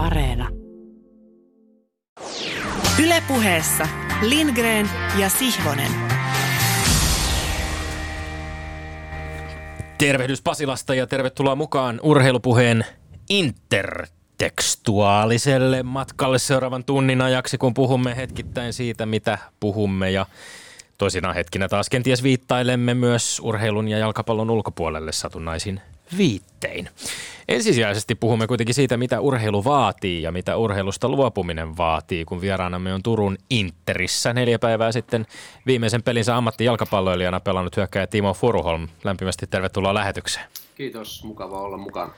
Areena. Ylepuheessa Lindgren ja Sihvonen. Tervehdys Pasilasta ja tervetuloa mukaan urheilupuheen intertekstuaaliselle matkalle seuraavan tunnin ajaksi, kun puhumme hetkittäin siitä, mitä puhumme ja toisina hetkinä taas kenties viittailemme myös urheilun ja jalkapallon ulkopuolelle satunnaisin viittein. Ensisijaisesti puhumme kuitenkin siitä, mitä urheilu vaatii ja mitä urheilusta luopuminen vaatii, kun vieraanamme on Turun Interissä neljä päivää sitten viimeisen pelinsä ammattijalkapalloilijana pelannut hyökkäjä Timo Furuholm. Lämpimästi tervetuloa lähetykseen. Kiitos, mukava olla mukana.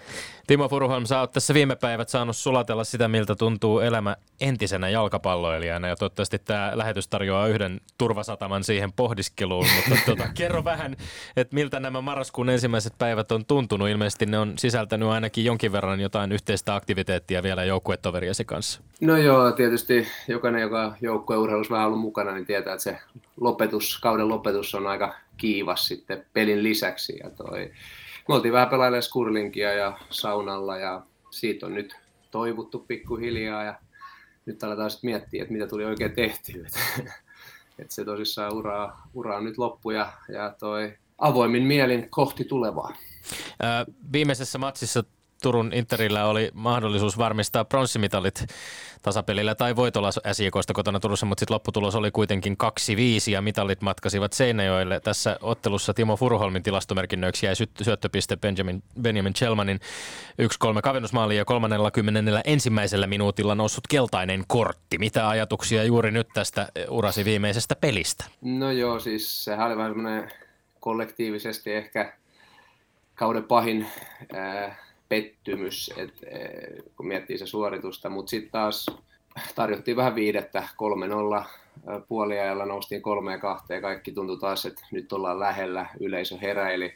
Timo Furuholm, sä oot tässä viime päivät saanut sulatella sitä, miltä tuntuu elämä entisenä jalkapalloilijana ja toivottavasti tämä lähetys tarjoaa yhden turvasataman siihen pohdiskeluun, mutta tuota, kerro vähän, että miltä nämä marraskuun ensimmäiset päivät on tuntunut. Ilmeisesti ne on sisältänyt ainakin jonkin verran jotain yhteistä aktiviteettia vielä joukkuetoveriasi kanssa. No joo, tietysti jokainen, joka joukkueurheilussa vähän ollut mukana, niin tietää, että se lopetus, kauden lopetus on aika kiivas sitten pelin lisäksi ja toi me oltiin vähän pelailemaan skurlinkia ja saunalla ja siitä on nyt toivuttu pikkuhiljaa ja nyt aletaan sitten miettiä, että mitä tuli oikein tehtyä. että se tosissaan ura, ura nyt loppu ja, ja toi avoimin mielin kohti tulevaa. Viimeisessä matsissa Turun Interillä oli mahdollisuus varmistaa pronssimitaalit tasapelillä tai voitolla SJKsta kotona Turussa, mutta sitten lopputulos oli kuitenkin 2-5 ja mitalit matkasivat Seinäjoelle. Tässä ottelussa Timo Furuholmin tilastomerkinnöiksi jäi syöttöpiste Benjamin, Benjamin Chelmanin 1-3 kavennusmaali ja 30 ensimmäisellä minuutilla noussut keltainen kortti. Mitä ajatuksia juuri nyt tästä urasi viimeisestä pelistä? No joo, siis sehän oli vähän kollektiivisesti ehkä kauden pahin äh, pettymys, et, e, kun miettii se suoritusta, mutta sitten taas tarjottiin vähän viidettä 3-0 puoliajalla, noustiin 3 2 kaikki tuntui taas, että nyt ollaan lähellä, yleisö heräili,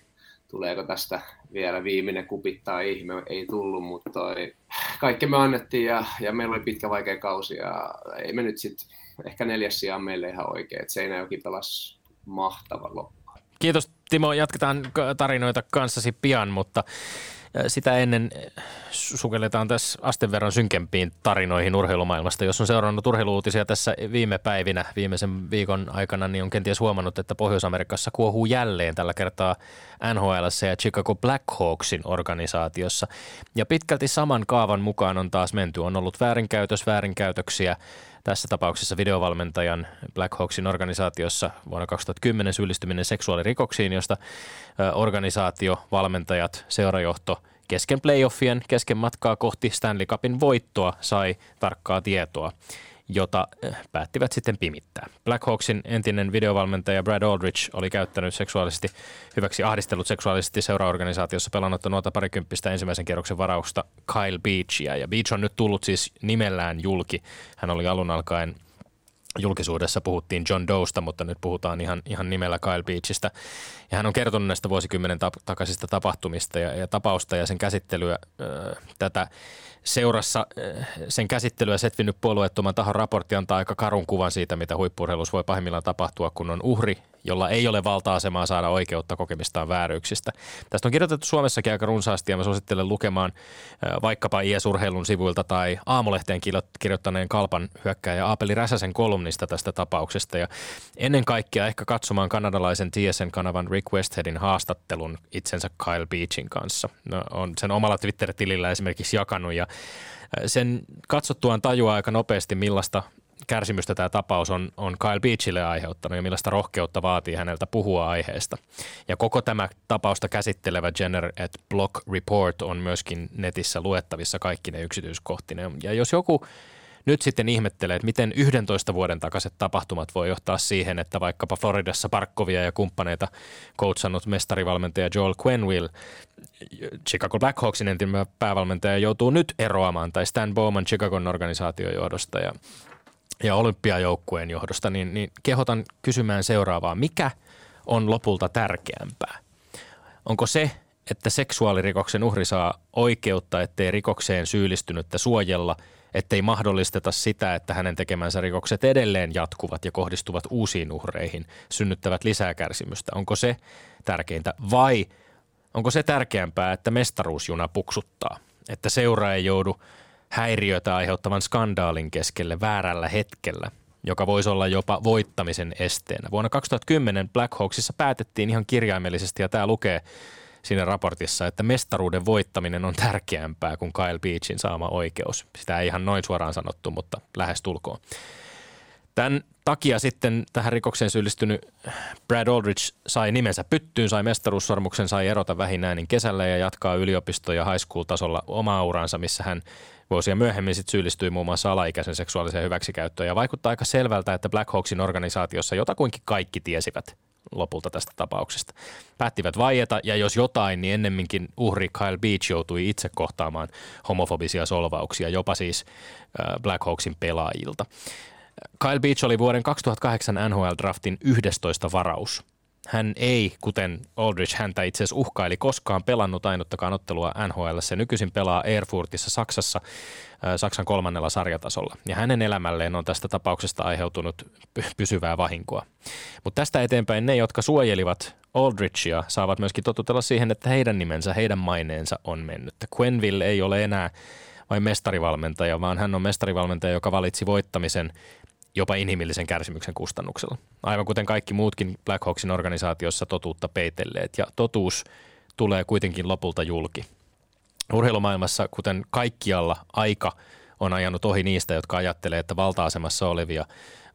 tuleeko tästä vielä viimeinen kupittaa? Ihme, ei tullut, mutta toi, kaikki me annettiin ja, ja meillä oli pitkä vaikea kausi ja ei me nyt sitten, ehkä neljäs sijaan meille ihan oikein, että Seinäjoki pelasi mahtavan loppu. Kiitos Timo, jatketaan tarinoita kanssasi pian, mutta sitä ennen sukelletaan tässä asten verran synkempiin tarinoihin urheilumaailmasta. Jos on seurannut urheiluutisia tässä viime päivinä, viimeisen viikon aikana, niin on kenties huomannut, että Pohjois-Amerikassa kuohuu jälleen tällä kertaa NHL ja Chicago Blackhawksin organisaatiossa. Ja pitkälti saman kaavan mukaan on taas menty. On ollut väärinkäytös, väärinkäytöksiä, tässä tapauksessa videovalmentajan Blackhawksin organisaatiossa vuonna 2010 syyllistyminen seksuaalirikoksiin, josta organisaatio, valmentajat, seurajohto kesken playoffien, kesken matkaa kohti Stanley Cupin voittoa sai tarkkaa tietoa jota eh, päättivät sitten pimittää. Blackhawksin entinen videovalmentaja Brad Aldrich oli käyttänyt seksuaalisesti hyväksi ahdistellut seksuaalisesti seuraorganisaatiossa pelannutta nuota parikymppistä ensimmäisen kierroksen varausta Kyle Beachia. Ja Beach on nyt tullut siis nimellään julki. Hän oli alun alkaen julkisuudessa puhuttiin John Doesta, mutta nyt puhutaan ihan, ihan nimellä Kyle Beachistä. Ja hän on kertonut näistä vuosikymmenen tap- takaisista tapahtumista ja, ja tapausta ja sen käsittelyä äh, tätä seurassa äh, sen käsittelyä setvinyt puolueettoman tahon raportti antaa aika karun kuvan siitä, mitä huippurheilussa voi pahimmillaan tapahtua, kun on uhri, jolla ei ole valta-asemaa saada oikeutta kokemistaan vääryyksistä. Tästä on kirjoitettu Suomessakin aika runsaasti ja mä suosittelen lukemaan vaikkapa IS-urheilun sivuilta tai Aamulehteen kirjoittaneen Kalpan hyökkääjä Aapeli Räsäsen kolumnista tästä tapauksesta ja ennen kaikkea ehkä katsomaan kanadalaisen TSN-kanavan Rick Westheadin haastattelun itsensä Kyle Beachin kanssa. No, on sen omalla Twitter-tilillä esimerkiksi jakanut ja sen katsottuaan tajuaa aika nopeasti, millaista kärsimystä tämä tapaus on, on Kyle Beachille aiheuttanut ja millaista rohkeutta vaatii häneltä puhua aiheesta. Ja koko tämä tapausta käsittelevä Jenner at Block Report on myöskin netissä luettavissa kaikki ne yksityiskohtinen. Ja jos joku nyt sitten ihmettelee, että miten 11 vuoden takaiset tapahtumat voi johtaa siihen, että vaikkapa Floridassa Parkkovia ja kumppaneita coachannut mestarivalmentaja Joel Quenville, Chicago Blackhawksin entinen päävalmentaja, joutuu nyt eroamaan, tai Stan Bowman Chicagon organisaatiojohdosta. Ja ja olympiajoukkueen johdosta, niin, niin kehotan kysymään seuraavaa. Mikä on lopulta tärkeämpää? Onko se, että seksuaalirikoksen uhri saa oikeutta, ettei rikokseen syyllistynyttä suojella, ettei mahdollisteta sitä, että hänen tekemänsä rikokset edelleen jatkuvat ja kohdistuvat uusiin uhreihin, synnyttävät lisää kärsimystä. Onko se tärkeintä vai onko se tärkeämpää, että mestaruusjuna puksuttaa, että seura ei joudu häiriötä aiheuttavan skandaalin keskelle väärällä hetkellä, joka voisi olla jopa voittamisen esteenä. Vuonna 2010 Black Hawksissa päätettiin ihan kirjaimellisesti, ja tämä lukee siinä raportissa, että mestaruuden voittaminen on tärkeämpää kuin Kyle Beachin saama oikeus. Sitä ei ihan noin suoraan sanottu, mutta lähes tulkoon. Tämän takia sitten tähän rikokseen syyllistynyt Brad Aldridge sai nimensä pyttyyn, sai mestaruussormuksen, sai erota vähinäänin kesällä ja jatkaa yliopisto- ja high school-tasolla omaa uransa, missä hän vuosia myöhemmin sitten syyllistyi muun muassa alaikäisen seksuaaliseen hyväksikäyttöön. Ja vaikuttaa aika selvältä, että Black Hawksin organisaatiossa jotakuinkin kaikki tiesivät lopulta tästä tapauksesta. Päättivät vaieta ja jos jotain, niin ennemminkin uhri Kyle Beach joutui itse kohtaamaan homofobisia solvauksia, jopa siis Black Hawksin pelaajilta. Kyle Beach oli vuoden 2008 NHL-draftin 11 varaus. Hän ei, kuten Aldridge häntä itse asiassa uhkaili, koskaan pelannut ainuttakaan ottelua NHL. Se nykyisin pelaa Erfurtissa Saksassa, Saksan kolmannella sarjatasolla. Ja hänen elämälleen on tästä tapauksesta aiheutunut pysyvää vahinkoa. Mutta tästä eteenpäin ne, jotka suojelivat Aldridgea, saavat myöskin totutella siihen, että heidän nimensä, heidän maineensa on mennyt. Quenville ei ole enää vain mestarivalmentaja, vaan hän on mestarivalmentaja, joka valitsi voittamisen jopa inhimillisen kärsimyksen kustannuksella. Aivan kuten kaikki muutkin Black Hawksin organisaatiossa totuutta peitelleet. Ja totuus tulee kuitenkin lopulta julki. Urheilumaailmassa, kuten kaikkialla, aika on ajanut ohi niistä, jotka ajattelee, että valta-asemassa olevia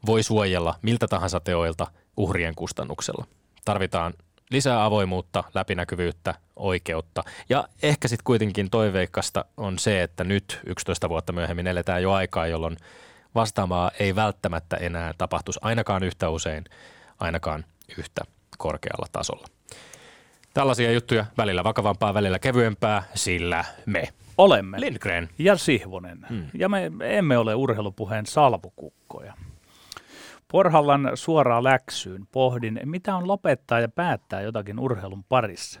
voi suojella miltä tahansa teoilta uhrien kustannuksella. Tarvitaan lisää avoimuutta, läpinäkyvyyttä, oikeutta. Ja ehkä sitten kuitenkin toiveikkasta on se, että nyt 11 vuotta myöhemmin eletään jo aikaa, jolloin vastaamaa ei välttämättä enää tapahtuisi ainakaan yhtä usein, ainakaan yhtä korkealla tasolla. Tällaisia juttuja välillä vakavampaa, välillä kevyempää, sillä me olemme. Lindgren. Ja Sihvonen. Hmm. Ja me emme ole urheilupuheen salvukukkoja. Porhallan suoraan läksyyn pohdin, mitä on lopettaa ja päättää jotakin urheilun parissa.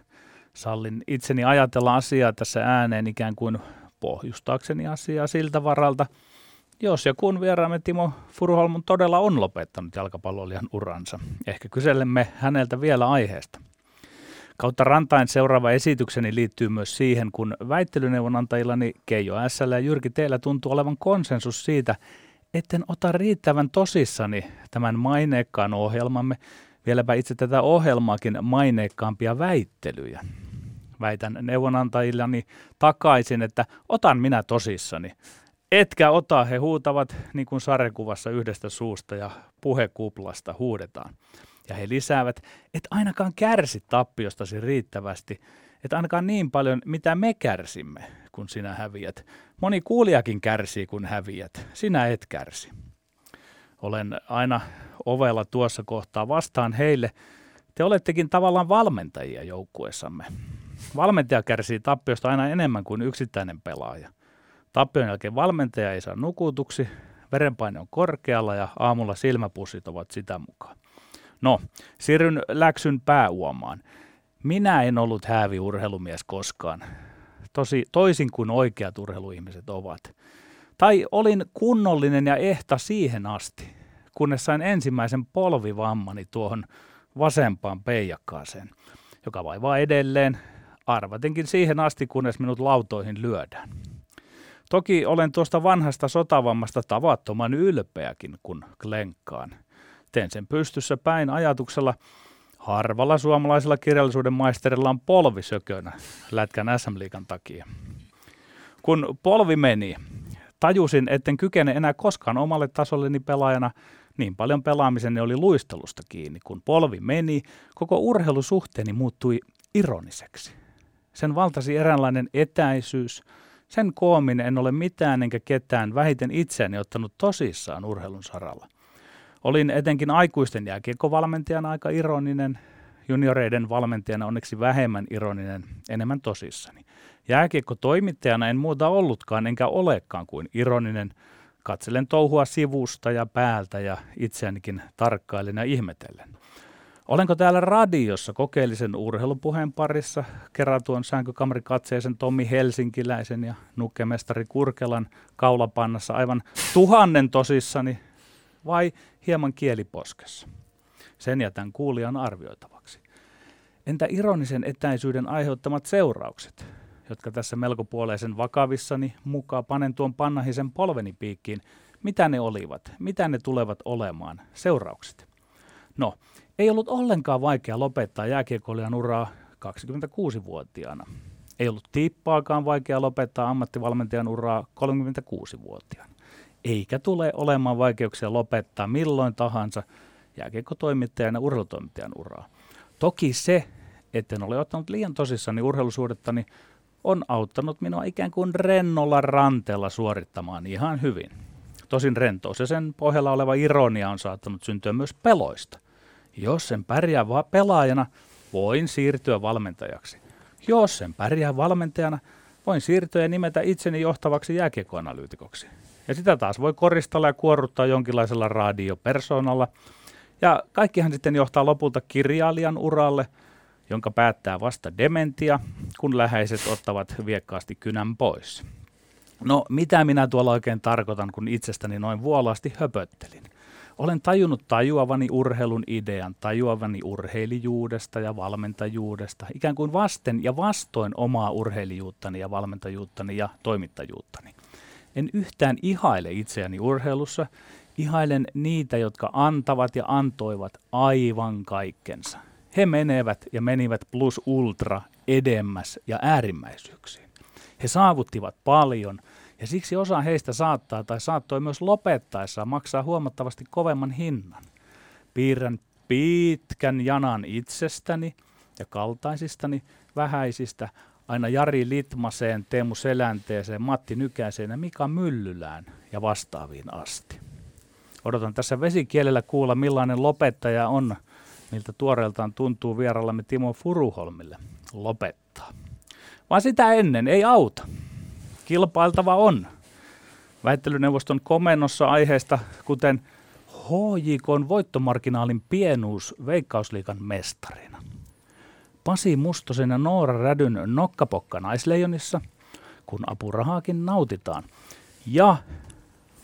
Sallin itseni ajatella asiaa tässä ääneen ikään kuin pohjustaakseni asiaa siltä varalta – jos ja kun vieraamme Timo Furuholmun todella on lopettanut jalkapallolijan uransa. Ehkä kyselemme häneltä vielä aiheesta. Kautta rantain seuraava esitykseni liittyy myös siihen, kun väittelyneuvonantajillani Keijo S. ja Jyrki Teillä tuntuu olevan konsensus siitä, etten ota riittävän tosissani tämän maineikkaan ohjelmamme, vieläpä itse tätä ohjelmaakin maineikkaampia väittelyjä. Väitän neuvonantajillani takaisin, että otan minä tosissani Etkä ota, he huutavat niin kuin sarjakuvassa yhdestä suusta ja puhekuplasta huudetaan. Ja he lisäävät, että ainakaan kärsi tappiostasi riittävästi, että ainakaan niin paljon, mitä me kärsimme, kun sinä häviät. Moni kuulijakin kärsii, kun häviät. Sinä et kärsi. Olen aina ovella tuossa kohtaa vastaan heille. Te olettekin tavallaan valmentajia joukkueessamme. Valmentaja kärsii tappiosta aina enemmän kuin yksittäinen pelaaja – Tappion jälkeen valmentaja ei saa nukutuksi, verenpaine on korkealla ja aamulla silmäpussit ovat sitä mukaan. No, siirryn läksyn pääuomaan. Minä en ollut häävi urheilumies koskaan, Tosi, toisin kuin oikeat urheiluihmiset ovat. Tai olin kunnollinen ja ehta siihen asti, kunnes sain ensimmäisen polvivammani tuohon vasempaan peijakkaaseen, joka vaivaa edelleen, arvatenkin siihen asti, kunnes minut lautoihin lyödään. Toki olen tuosta vanhasta sotavammasta tavattoman ylpeäkin, kun klenkkaan. Teen sen pystyssä päin ajatuksella, harvalla suomalaisella kirjallisuuden maisterilla on polvisökönä lätkän SM-liikan takia. Kun polvi meni, tajusin, etten kykene enää koskaan omalle tasolleni pelaajana, niin paljon pelaamiseni oli luistelusta kiinni. Kun polvi meni, koko urheilusuhteeni muuttui ironiseksi. Sen valtasi eräänlainen etäisyys – sen koominen en ole mitään enkä ketään vähiten itseäni ottanut tosissaan urheilun saralla. Olin etenkin aikuisten jääkiekkovalmentajana aika ironinen, junioreiden valmentajana onneksi vähemmän ironinen, enemmän tosissani. Jääkiekko-toimittajana en muuta ollutkaan enkä olekaan kuin ironinen. Katselen touhua sivusta ja päältä ja itseänikin tarkkailen ja ihmetellen. Olenko täällä radiossa kokeellisen urheilupuheen parissa tuon sänkykamerikatseisen Tommi Helsinkiläisen ja nukkemestari Kurkelan kaulapannassa aivan tuhannen tosissani vai hieman kieliposkessa? Sen jätän kuulijan arvioitavaksi. Entä ironisen etäisyyden aiheuttamat seuraukset, jotka tässä melko puoleisen vakavissani mukaan panen tuon pannahisen polveni piikkiin, mitä ne olivat, mitä ne tulevat olemaan, seuraukset. No, ei ollut ollenkaan vaikea lopettaa jääkiekoilijan uraa 26-vuotiaana. Ei ollut tippaakaan vaikea lopettaa ammattivalmentajan uraa 36-vuotiaana. Eikä tule olemaan vaikeuksia lopettaa milloin tahansa jääkiekkotoimittajan ja urheilutoimittajan uraa. Toki se, etten ole ottanut liian tosissani urheilusuhdettani, on auttanut minua ikään kuin rennolla ranteella suorittamaan ihan hyvin. Tosin rentous ja sen pohjalla oleva ironia on saattanut syntyä myös peloista. Jos sen pärjää va- pelaajana, voin siirtyä valmentajaksi. Jos sen pärjää valmentajana, voin siirtyä ja nimetä itseni johtavaksi jääkiekkoanalyytikoksi. Ja sitä taas voi koristella ja kuorruttaa jonkinlaisella radiopersonalla. Ja kaikkihan sitten johtaa lopulta kirjailijan uralle, jonka päättää vasta dementia, kun läheiset ottavat viekkaasti kynän pois. No, mitä minä tuolla oikein tarkoitan, kun itsestäni noin vuolaasti höpöttelin? Olen tajunnut tajuavani urheilun idean, tajuavani urheilijuudesta ja valmentajuudesta, ikään kuin vasten ja vastoin omaa urheilijuuttani ja valmentajuuttani ja toimittajuuttani. En yhtään ihaile itseäni urheilussa, ihailen niitä, jotka antavat ja antoivat aivan kaikkensa. He menevät ja menivät plus ultra edemmäs ja äärimmäisyyksiin. He saavuttivat paljon – ja siksi osa heistä saattaa tai saattoi myös lopettaessaan maksaa huomattavasti kovemman hinnan. Piirrän pitkän janan itsestäni ja kaltaisistani vähäisistä aina Jari Litmaseen, Teemu Selänteeseen, Matti Nykäiseen ja Mika Myllylään ja vastaaviin asti. Odotan tässä vesikielellä kuulla, millainen lopettaja on, miltä tuoreeltaan tuntuu vierallamme Timo Furuholmille lopettaa. Vaan sitä ennen ei auta kilpailtava on. Väittelyneuvoston komennossa aiheesta, kuten HJK voittomarginaalin pienuus Veikkausliikan mestarina. Pasi Mustosen ja Noora Rädyn nokkapokka naisleijonissa, kun apurahaakin nautitaan. Ja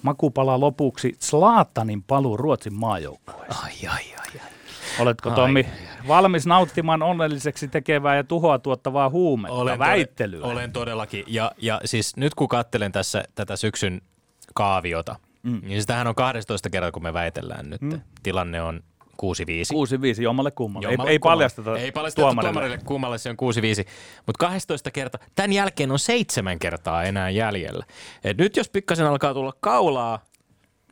makupala lopuksi Slaatanin paluu Ruotsin maajoukkueeseen. Ai, ai, ai, ai. Oletko Tommi valmis nauttimaan onnelliseksi tekevää ja tuhoa tuottavaa huumetta, olen väittelyä? Tod- olen todellakin. Ja, ja siis nyt kun katselen tässä tätä syksyn kaaviota, mm. niin sitähän on 12 kertaa, kun me väitellään nyt. Mm. Tilanne on 6-5. 6-5 jommalle kummalle. Jommalle ei, ei paljasteta Ei paljasteta tuomarille. tuomarille kummalle, se on 6-5. Mutta 12 kertaa, tämän jälkeen on seitsemän kertaa enää jäljellä. Et nyt jos pikkasen alkaa tulla kaulaa,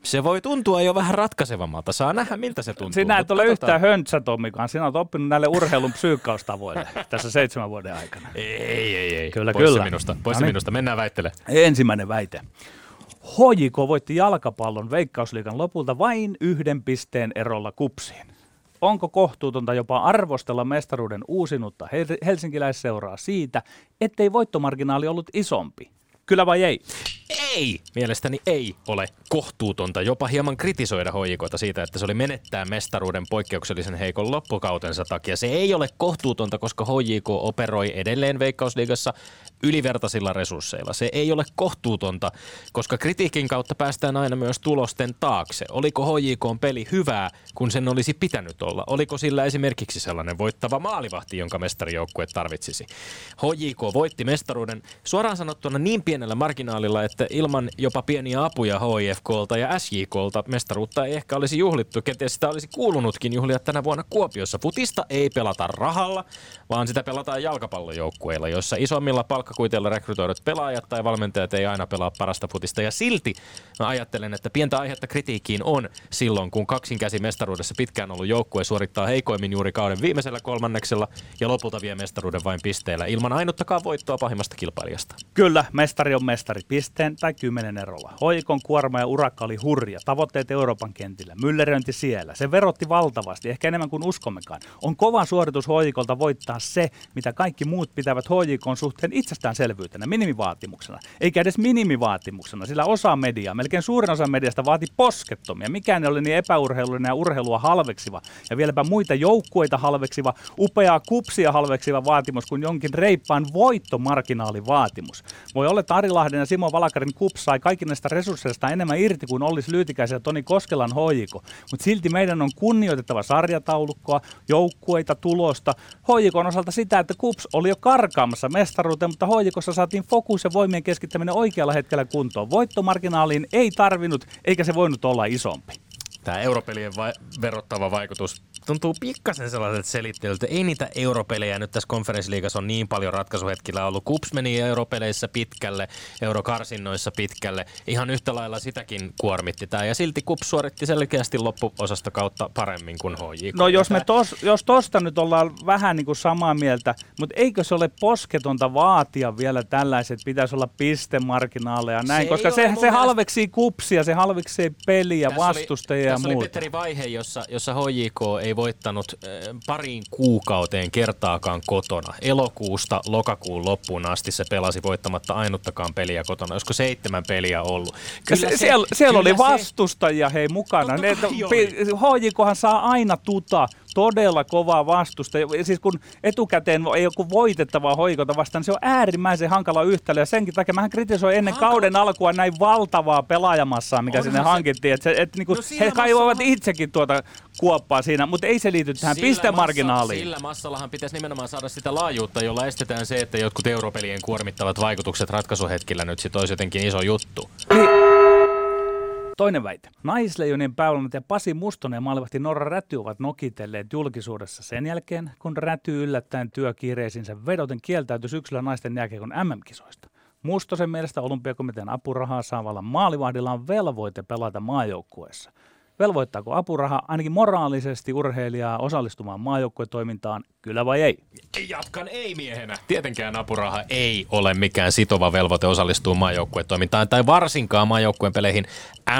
se voi tuntua jo vähän ratkaisevammalta. Saa nähdä, miltä se tuntuu. Sinä et ole yhtään höntsä, Tommikaan. Sinä olet oppinut näille urheilun psyykkaustavoille tässä seitsemän vuoden aikana. Ei, ei, ei. Kyllä, Pois kyllä. minusta. Pois no niin. minusta. Mennään väittele. Ensimmäinen väite. Hojiko voitti jalkapallon veikkausliikan lopulta vain yhden pisteen erolla kupsiin. Onko kohtuutonta jopa arvostella mestaruuden uusinutta helsinkiläisseuraa siitä, ettei voittomarginaali ollut isompi? Kyllä vai ei? Ei! Mielestäni ei ole kohtuutonta jopa hieman kritisoida hoikota siitä, että se oli menettää mestaruuden poikkeuksellisen heikon loppukautensa takia. Se ei ole kohtuutonta, koska HJK operoi edelleen Veikkausliigassa ylivertaisilla resursseilla. Se ei ole kohtuutonta, koska kritiikin kautta päästään aina myös tulosten taakse. Oliko HJK peli hyvää, kun sen olisi pitänyt olla? Oliko sillä esimerkiksi sellainen voittava maalivahti, jonka mestarijoukkue tarvitsisi? HJK voitti mestaruuden suoraan sanottuna niin pienellä marginaalilla, että ilman jopa pieniä apuja HIFKlta ja SJKlta mestaruutta ei ehkä olisi juhlittu. Kenties sitä olisi kuulunutkin juhlia tänä vuonna Kuopiossa. Futista ei pelata rahalla, vaan sitä pelataan jalkapallojoukkueilla, joissa isommilla palkkakuiteilla rekrytoidut pelaajat tai valmentajat ei aina pelaa parasta futista. Ja silti mä ajattelen, että pientä aihetta kritiikkiin on silloin, kun kaksinkäsi mestaruudessa pitkään ollut joukkue suorittaa heikoimmin juuri kauden viimeisellä kolmanneksella ja lopulta vie mestaruuden vain pisteellä ilman ainuttakaan voittoa pahimmasta kilpailijasta. Kyllä, mestari on mestari. Pisteen tai kymmenen erolla. Hoikon kuorma ja urakka oli hurja. Tavoitteet Euroopan kentillä. Mülleröinti siellä. Se verotti valtavasti, ehkä enemmän kuin uskommekaan. On kova suoritus Hoikolta voittaa se, mitä kaikki muut pitävät Hoikon suhteen itsestäänselvyytenä, minimivaatimuksena. Eikä edes minimivaatimuksena, sillä osa mediaa, melkein suurin osa mediasta vaati poskettomia. Mikään ei ole niin epäurheilullinen ja urheilua halveksiva ja vieläpä muita joukkueita halveksiva, upeaa kupsia halveksiva vaatimus kuin jonkin reippaan voittomarginaalivaatimus. Voi olla, että Ari Lahden ja Simo Valak Jalkarin KUPS sai kaikki näistä resursseista enemmän irti kuin olisi Lyytikäisen ja Toni Koskelan hoiko. Mutta silti meidän on kunnioitettava sarjataulukkoa, joukkueita, tulosta. Hoikon osalta sitä, että KUPS oli jo karkaamassa mestaruuteen, mutta hoikossa saatiin fokus ja voimien keskittäminen oikealla hetkellä kuntoon. Voittomarginaaliin ei tarvinnut, eikä se voinut olla isompi tämä europelien vai- verottava vaikutus tuntuu pikkasen sellaiselta selittelyiltä. Ei niitä europelejä nyt tässä konferenssiliigassa on niin paljon ratkaisuhetkillä ollut. Kups meni europeleissä pitkälle, eurokarsinnoissa pitkälle. Ihan yhtä lailla sitäkin kuormitti tämä. Ja silti Kups suoritti selkeästi loppuosasta kautta paremmin kuin HJK. No jos, me tos, jos tosta nyt ollaan vähän niin kuin samaa mieltä, mutta eikö se ole posketonta vaatia vielä tällaiset, pitäisi olla pistemarginaaleja näin, se koska se, se halveksii kupsia, se halveksii peliä, vastustajia ja muuta. oli Petteri vaihe, jossa, jossa HJK ei voittanut äh, pariin kuukauteen kertaakaan kotona. Elokuusta lokakuun loppuun asti se pelasi voittamatta ainuttakaan peliä kotona. Olisiko seitsemän peliä ollut? Kyllä se, siellä siellä kyllä oli vastustajia hei mukana. Ne, HJKhan saa aina tuta todella kovaa vastusta. Siis kun etukäteen ei joku voitettavaa hoikota vastaan, niin se on äärimmäisen hankala yhtälö. Ja senkin takia mä kritisoi ennen hankala. kauden alkua näin valtavaa pelaajamassaa, mikä Onhan sinne se... hankittiin. Että se, et niinku, no he kaivoivat on... itsekin tuota kuoppaa siinä, mutta ei se liity tähän sillä pistemarginaaliin. Massa, sillä massallahan pitäisi nimenomaan saada sitä laajuutta, jolla estetään se, että jotkut europelien kuormittavat vaikutukset ratkaisuhetkillä nyt sit olisi jotenkin iso juttu. Niin Toinen väite. Naisleijonien päävalmentaja Pasi Mustonen ja maalivahti Norra Räty ovat nokitelleet julkisuudessa sen jälkeen, kun Räty yllättäen työkiireisinsä vedoten kieltäytyi syksyllä naisten jääkiekon MM-kisoista. Mustosen mielestä olympiakomitean apurahaa saavalla maalivahdilla on velvoite pelata maajoukkueessa – Velvoittaako apuraha ainakin moraalisesti urheilijaa osallistumaan maajoukkuetoimintaan, kyllä vai ei? Jatkan ei miehenä. Tietenkään apuraha ei ole mikään sitova velvoite osallistua maajoukkuetoimintaan tai varsinkaan maajoukkueen peleihin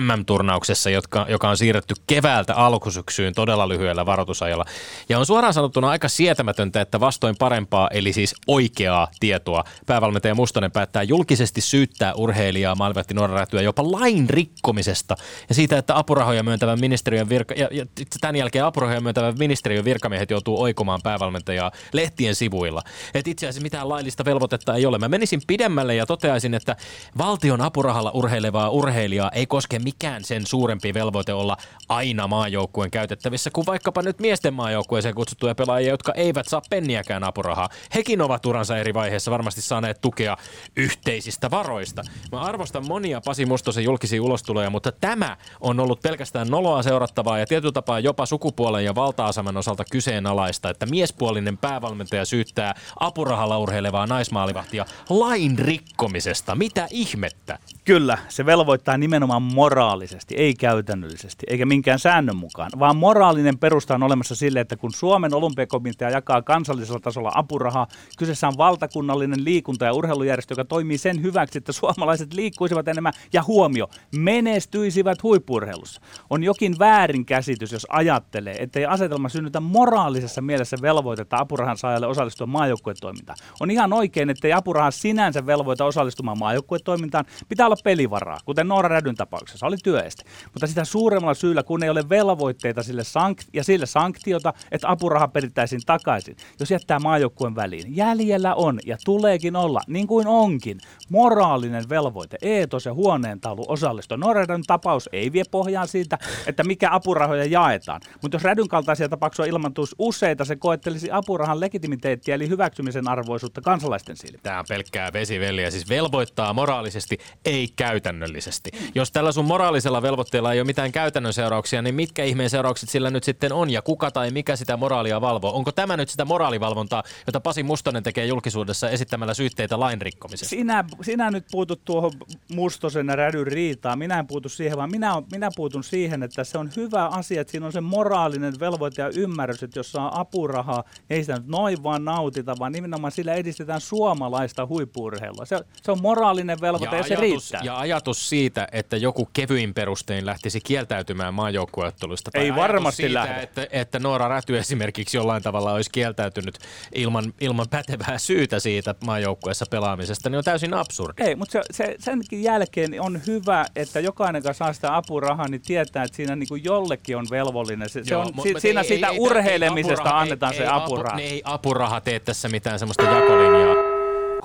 MM-turnauksessa, jotka, joka on siirretty keväältä alkusyksyyn todella lyhyellä varoitusajalla. Ja on suoraan sanottuna aika sietämätöntä, että vastoin parempaa, eli siis oikeaa tietoa, päävalmentaja Mustonen päättää julkisesti syyttää urheilijaa Malvetti Norrarätyä jopa lain rikkomisesta ja siitä, että apurahoja myöntävän ministeriön virka, ja, ja tämän jälkeen apurahoja myöntävän ministeriön virkamiehet joutuu oikomaan päävalmentajaa lehtien sivuilla. Että itse asiassa mitään laillista velvoitetta ei ole. Mä menisin pidemmälle ja toteaisin, että valtion apurahalla urheilevaa urheilijaa ei koske mikään sen suurempi velvoite olla aina maajoukkueen käytettävissä kuin vaikkapa nyt miesten maajoukkueeseen kutsuttuja pelaajia, jotka eivät saa penniäkään apurahaa. Hekin ovat uransa eri vaiheissa varmasti saaneet tukea yhteisistä varoista. Mä arvostan monia Pasi Mustosen julkisia ulostuloja, mutta tämä on ollut pelkästään noloa seurattavaa ja tietyllä tapaa jopa sukupuolen ja valta-aseman osalta kyseenalaista, että miespuolinen päävalmentaja syyttää apurahalla urheilevaa naismaalivahtia lain rikkomisesta. Mitä ihmettä? Kyllä, se velvoittaa nimenomaan moraalisesti, ei käytännöllisesti, eikä minkään säännön mukaan, vaan moraalinen perusta on olemassa sille, että kun Suomen olympiakomitea jakaa kansallisella tasolla apurahaa, kyseessä on valtakunnallinen liikunta- ja urheilujärjestö, joka toimii sen hyväksi, että suomalaiset liikkuisivat enemmän ja huomio, menestyisivät huippurheilussa. On jokin väärinkäsitys, jos ajattelee, ettei asetelma synnytä moraalisessa mielessä velvoitetta apurahan saajalle osallistua maajoukkuetoimintaan. On ihan oikein, ettei apuraha sinänsä velvoita osallistumaan maajoukkuetoimintaan, pitää olla pelivaraa, kuten Noora Rädyn tapauksessa oli työeste. Mutta sitä suuremmalla syyllä, kun ei ole velvoitteita sille sankt- ja sille sanktiota, että apuraha perittäisiin takaisin, jos jättää maajoukkueen väliin. Jäljellä on ja tuleekin olla, niin kuin onkin, moraalinen velvoite, eetos ja huoneentaulu osallistua. Norjan tapaus ei vie pohjaan siitä, että mikä apurahoja jaetaan. Mutta jos Rädyn kaltaisia tapauksia ilmantuisi useita, se koettelisi apurahan legitimiteettiä eli hyväksymisen arvoisuutta kansalaisten silmiin. Tämä on pelkkää vesiveliä, siis velvoittaa moraalisesti, ei käytännöllisesti. Jos tällä sun moraalisella velvoitteella ei ole mitään käytännön seurauksia, niin mitkä ihmeen seuraukset sillä nyt sitten on ja kuka tai mikä sitä moraalia valvoo? Onko tämä nyt sitä moraalivalvontaa, jota Pasi Mustonen tekee julkisuudessa esittämällä syytteitä lain rikkomisesta? Sinä, sinä nyt puutut tuohon Mustosen ja rädyn riitaan. Minä en puutu siihen, vaan minä, minä puutun siihen, että se on hyvä asia, että siinä on se moraalinen velvoite ja ymmärrys, että jos saa apurahaa, ei sitä nyt noin vaan nautita, vaan nimenomaan sillä edistetään suomalaista huippurheilua. Se, se on moraalinen velvoite ja, ja se ajatus, riittää. Ja ajatus siitä, että joku kevyin perustein lähtisi kieltäytymään maajoukkueottelusta. Ei varmasti siitä, lähde. Että, että Noora Räty esimerkiksi jollain tavalla olisi kieltäytynyt ilman, ilman pätevää syytä siitä maajoukkueessa pelaamisesta, niin on täysin absurdi. Ei, mutta se, se, senkin jälkeen on hyvä, että jokainen, joka saa sitä apurahaa, niin tietää, että siinä niin kuin jollekin on velvollinen. Se, Joo, se on, si, siinä ei, sitä ei, urheilemisesta ei, annetaan ei, se apuraha. Apu, ei apuraha tee tässä mitään semmoista jakolinjaa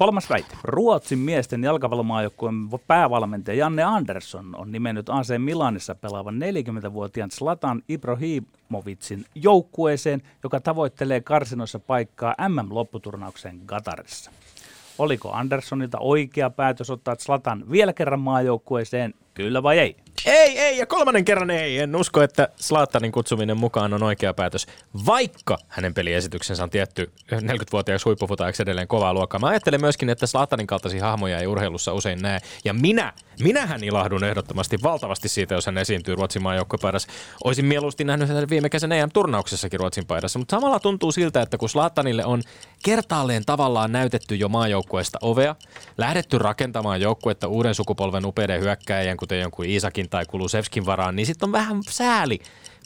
kolmas väite. Ruotsin miesten jalkapallomaajoukkueen päävalmentaja Janne Andersson on nimennyt AC Milanissa pelaavan 40-vuotiaan Slatan Ibrahimovicin joukkueeseen, joka tavoittelee karsinoissa paikkaa MM-lopputurnaukseen Gatarissa. Oliko Anderssonilta oikea päätös ottaa Slatan vielä kerran maajoukkueeseen, kyllä vai ei? Ei, ei, ja kolmannen kerran ei. En usko, että Slaattanin kutsuminen mukaan on oikea päätös, vaikka hänen peliesityksensä on tietty 40-vuotiaaksi huippufutaajaksi edelleen kovaa luokkaa. Mä ajattelen myöskin, että Slaattanin kaltaisia hahmoja ei urheilussa usein näe. Ja minä, minähän ilahdun ehdottomasti valtavasti siitä, jos hän esiintyy Ruotsin maajoukkuepaidassa. Olisin mieluusti nähnyt hänet viime kesän EM-turnauksessakin Ruotsin paidassa, mutta samalla tuntuu siltä, että kun Slaattanille on kertaalleen tavallaan näytetty jo maajoukkueesta ovea, lähdetty rakentamaan joukkuetta uuden sukupolven upeiden hyökkäjien, kuten jonkun Iisakin tai Kulusevskin varaan, niin sitten on vähän sääli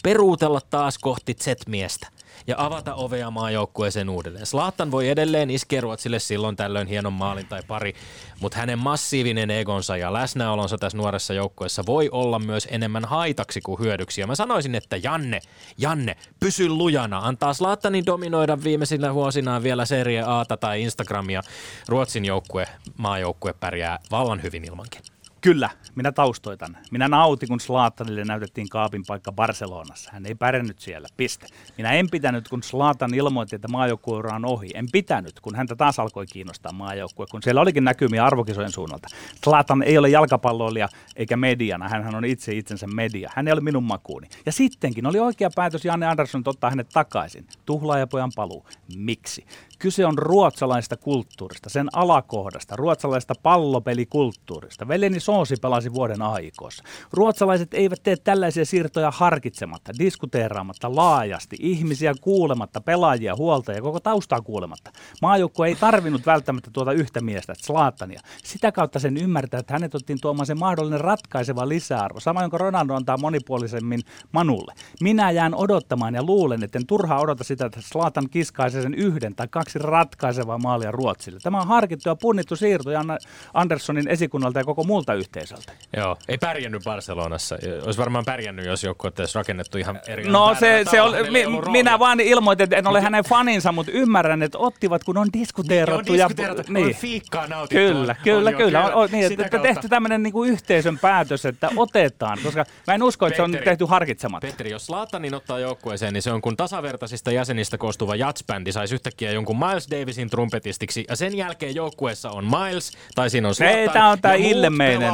peruutella taas kohti Z-miestä ja avata ovea maajoukkueeseen uudelleen. Slaattan voi edelleen iskeä Ruotsille silloin tällöin hienon maalin tai pari, mutta hänen massiivinen egonsa ja läsnäolonsa tässä nuoressa joukkueessa voi olla myös enemmän haitaksi kuin hyödyksi. Ja mä sanoisin, että Janne, Janne, pysy lujana. Antaa Slaattanin dominoida viimeisinä vuosinaan vielä Serie Ata tai Instagramia. Ruotsin joukkue, maajoukkue pärjää vallan hyvin ilmankin. Kyllä, minä taustoitan. Minä nautin, kun Slaattanille näytettiin kaapin paikka Barcelonassa. Hän ei pärjännyt siellä, piste. Minä en pitänyt, kun Slaatan ilmoitti, että maajoukkueura on ohi. En pitänyt, kun häntä taas alkoi kiinnostaa maajoukkue, kun siellä olikin näkymiä arvokisojen suunnalta. Slaatan ei ole jalkapalloilija eikä mediana, hän on itse itsensä media. Hän ei ole minun makuuni. Ja sittenkin oli oikea päätös Janne Andersson ottaa hänet takaisin. Tuhlaajapojan paluu. Miksi? Kyse on ruotsalaista kulttuurista, sen alakohdasta, ruotsalaista pallopelikulttuurista. Veljeni Soosi pelasi vuoden aikoissa. Ruotsalaiset eivät tee tällaisia siirtoja harkitsematta, diskuteeraamatta laajasti, ihmisiä kuulematta, pelaajia huolta ja koko taustaa kuulematta. Maajoukkue ei tarvinnut välttämättä tuota yhtä miestä, Slaatania. Sitä kautta sen ymmärtää, että hänet ottiin tuomaan se mahdollinen ratkaiseva lisäarvo, sama jonka Ronaldo antaa monipuolisemmin Manulle. Minä jään odottamaan ja luulen, että en turhaa odota sitä, että Slaatan kiskaisee sen yhden tai kaksi ratkaisevaa maalia Ruotsille. Tämä on harkittu ja punnittu siirto Anderssonin esikunnalta ja koko muulta yhteisöltä. Joo, ei pärjännyt Barcelonassa. Olisi varmaan pärjännyt, jos joku olisi rakennettu ihan eri No se, se oli, mi, minä vaan ilmoitin, että en ole hänen faninsa, mutta ymmärrän, että ottivat, kun on diskuteerattu. Niin, on diskuteerattu, ja, niin. fiikkaa nautittu. Kyllä, kyllä, on kyllä. On, on, niin, että kautta. tehty tämmöinen niin kuin yhteisön päätös, että otetaan, koska mä en usko, että Petteri, se on tehty harkitsematta. Petteri, jos Laatanin ottaa joukkueeseen, niin se on kun tasavertaisista jäsenistä koostuva jatsbändi saisi yhtäkkiä jonkun Miles Davisin trumpetistiksi ja sen jälkeen joukkueessa on Miles tai siinä on Zlatan. Ei, tämä on tämä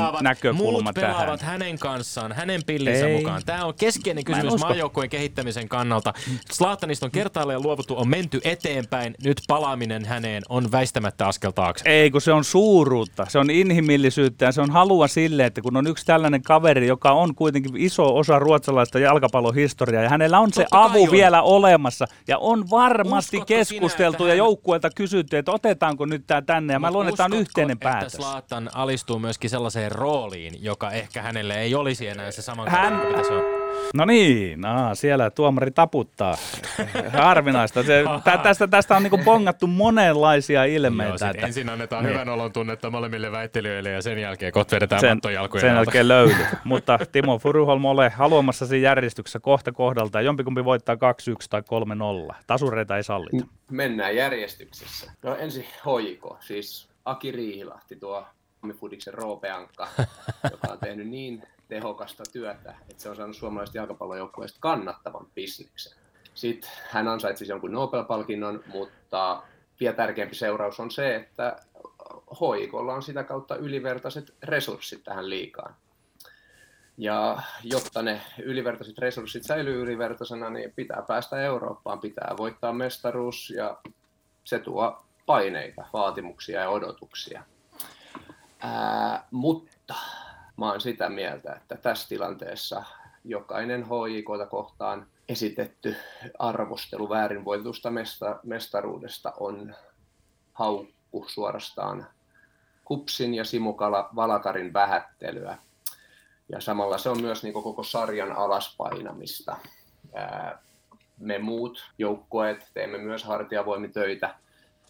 ilmeinen näkökulma muut tähän. pelaavat hänen kanssaan, hänen pillinsä Ei. mukaan. Tämä on keskeinen kysymys maajoukkueen kehittämisen kannalta. Zlatanista on kertaalleen luovuttu, on menty eteenpäin. Nyt palaaminen häneen on väistämättä askel taakse. Ei, kun se on suuruutta, se on inhimillisyyttä ja se on halua sille, että kun on yksi tällainen kaveri, joka on kuitenkin iso osa ruotsalaista jalkapallohistoriaa ja hänellä on Totta se avu on. vielä olemassa ja on varmasti Uskotko keskusteltu sinä, ja joukkueelta kysytty, että otetaanko nyt tämä tänne ja mä luulen, että tämä on yhteinen päätös. että Slaatan alistuu myöskin sellaiseen rooliin, joka ehkä hänelle ei olisi enää se sama Hän... kuin mitä se on? No niin, no, siellä tuomari taputtaa. Harvinaista. Se, tä, tästä, tästä on niinku bongattu monenlaisia ilmeitä. Joo, että, ensin annetaan niin. hyvän olon tunnetta molemmille väittelijöille ja sen jälkeen kohta vedetään sen, mattojalkoja. Sen jälkeen löydy. Mutta Timo Furuholm, ole haluamassasi järjestyksessä kohta kohdalta. Jompikumpi voittaa 2-1 tai 3-0. Tasureita ei sallita. Mennään järjestyksessä. No ensin hoiko, siis Aki Riihilahti, tuo Fudiksen Roopeankka, joka on tehnyt niin tehokasta työtä, että se on saanut suomalaiset jalkapallojoukkueesta kannattavan bisneksen. Sitten hän ansaitsi jonkun Nobel-palkinnon, mutta vielä tärkeämpi seuraus on se, että hoikolla on sitä kautta ylivertaiset resurssit tähän liikaan. Ja jotta ne ylivertaiset resurssit säilyy ylivertaisena, niin pitää päästä Eurooppaan, pitää voittaa mestaruus ja se tuo paineita, vaatimuksia ja odotuksia. Ää, mutta mä oon sitä mieltä, että tässä tilanteessa jokainen HIKta kohtaan esitetty arvostelu väärinvoitetusta mesta, mestaruudesta on haukku suorastaan Kupsin ja Simukala Valakarin vähättelyä. Ja samalla se on myös niin koko sarjan alaspainamista. Me muut joukkueet teemme myös hartiavoimitöitä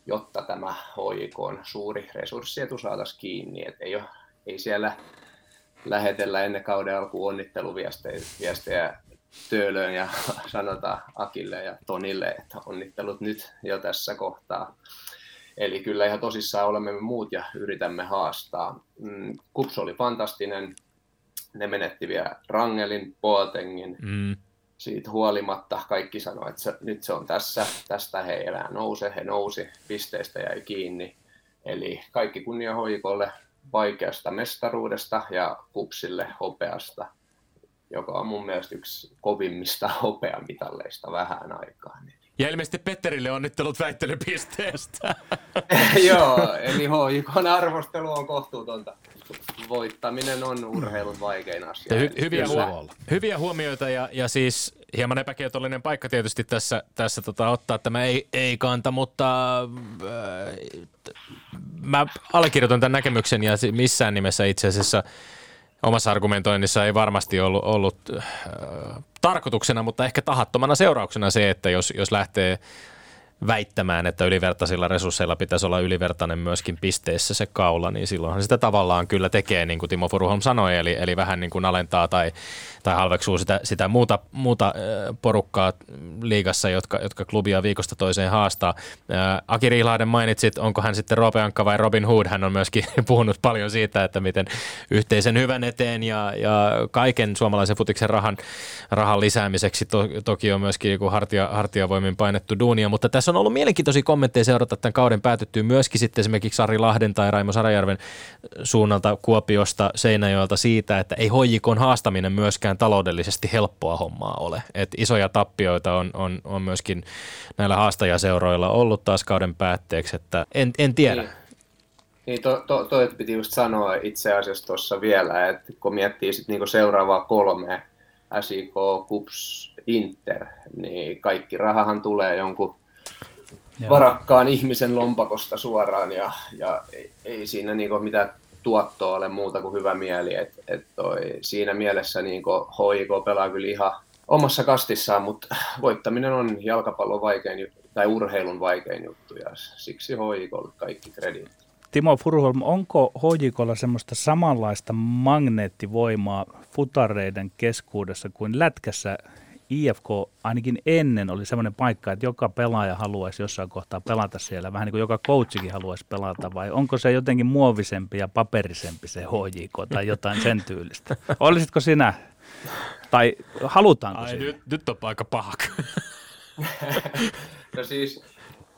jotta tämä HIK on suuri resurssietu saataisiin kiinni. Et ei, ole, ei siellä lähetellä ennen kauden alkuun onnitteluviestejä Töölöön ja sanotaan Akille ja Tonille, että onnittelut nyt jo tässä kohtaa. Eli kyllä ihan tosissaan olemme me muut ja yritämme haastaa. Mm, Kups oli fantastinen. Ne menetti vielä Rangelin, Boatengin. Mm. Siitä huolimatta kaikki sanoivat, että se, nyt se on tässä, tästä he elää nouse, he nousi, pisteistä jäi kiinni. Eli kaikki kunnia hoikolle vaikeasta mestaruudesta ja Kupsille hopeasta, joka on mun mielestä yksi kovimmista hopeamitalleista vähän aikaa. Ja ilmeisesti Petterille onnittelut väittelypisteestä. Joo, eli HJKn arvostelu on kohtuutonta. Voittaminen on urheilun vaikein asia. Hy- hyviä, huo- hyviä huomioita ja, ja siis hieman epäkietollinen paikka tietysti tässä, tässä tota, ottaa tämä ei, ei kanta, mutta äh, mä allekirjoitan tämän näkemyksen ja missään nimessä itse asiassa omassa argumentoinnissa ei varmasti ollut, ollut äh, tarkoituksena, mutta ehkä tahattomana seurauksena se, että jos, jos lähtee väittämään, että ylivertaisilla resursseilla pitäisi olla ylivertainen myöskin pisteessä se kaula, niin silloinhan sitä tavallaan kyllä tekee, niin kuin Timo Furuholm sanoi, eli, eli vähän niin kuin alentaa tai, tai halveksuu sitä, sitä muuta, muuta porukkaa liigassa, jotka, jotka klubia viikosta toiseen haastaa. Aki Riihlahden mainitsit, onko hän sitten Roope Ankka vai Robin Hood, hän on myöskin puhunut paljon siitä, että miten yhteisen hyvän eteen ja, ja kaiken suomalaisen futiksen rahan, rahan lisäämiseksi to, toki on myöskin hartia, hartiavoimin painettu duunia, mutta tässä on ollut mielenkiintoisia kommentteja seurata tämän kauden päätyttyä myöskin sitten esimerkiksi Sari Lahden tai Raimo Sarajärven suunnalta Kuopiosta Seinäjoelta siitä, että ei hoijikon haastaminen myöskään taloudellisesti helppoa hommaa ole. Et isoja tappioita on, on, on myöskin näillä haastajaseuroilla ollut taas kauden päätteeksi, että en, en tiedä. Niin. Niin, to, to, toi piti just sanoa itse asiassa tuossa vielä, että kun miettii sit niinku seuraavaa kolmea, SIK, KUPS, Inter, niin kaikki rahahan tulee jonkun varakkaan ihmisen lompakosta suoraan ja, ja ei, ei siinä niinku mitään tuottoa ole muuta kuin hyvä mieli. Et, et toi, siinä mielessä niinku HIK pelaa kyllä ihan omassa kastissaan, mutta voittaminen on jalkapallon vaikein tai urheilun vaikein juttu ja siksi HIKlle kaikki krediitti. Timo Furuholm, onko HJKlla semmoista samanlaista magneettivoimaa futareiden keskuudessa kuin lätkässä IFK ainakin ennen oli semmoinen paikka, että joka pelaaja haluaisi jossain kohtaa pelata siellä, vähän niin kuin joka coachikin haluaisi pelata, vai onko se jotenkin muovisempi ja paperisempi se HJK tai jotain sen tyylistä? Olisitko sinä, tai halutaanko Ai, nyt, nyt on aika paha. no, siis,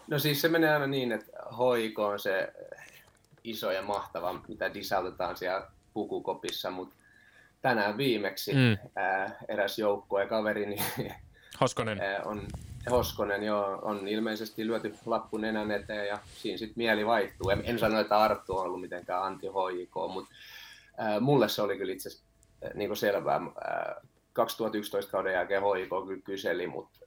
no siis se menee aina niin, että HJK on se iso ja mahtava, mitä disautetaan siellä pukukopissa, mutta tänään viimeksi mm. ää, eräs joukkue kaverini Hoskonen. Ää, on, Hoskonen jo on ilmeisesti lyöty lappu nenän eteen ja siinä sitten mieli vaihtuu. En, en sano, että Arttu on ollut mitenkään anti mutta ää, mulle se oli kyllä itse asiassa niin selvää. Ää, 2011 kauden jälkeen HIK kyllä kyseli, mutta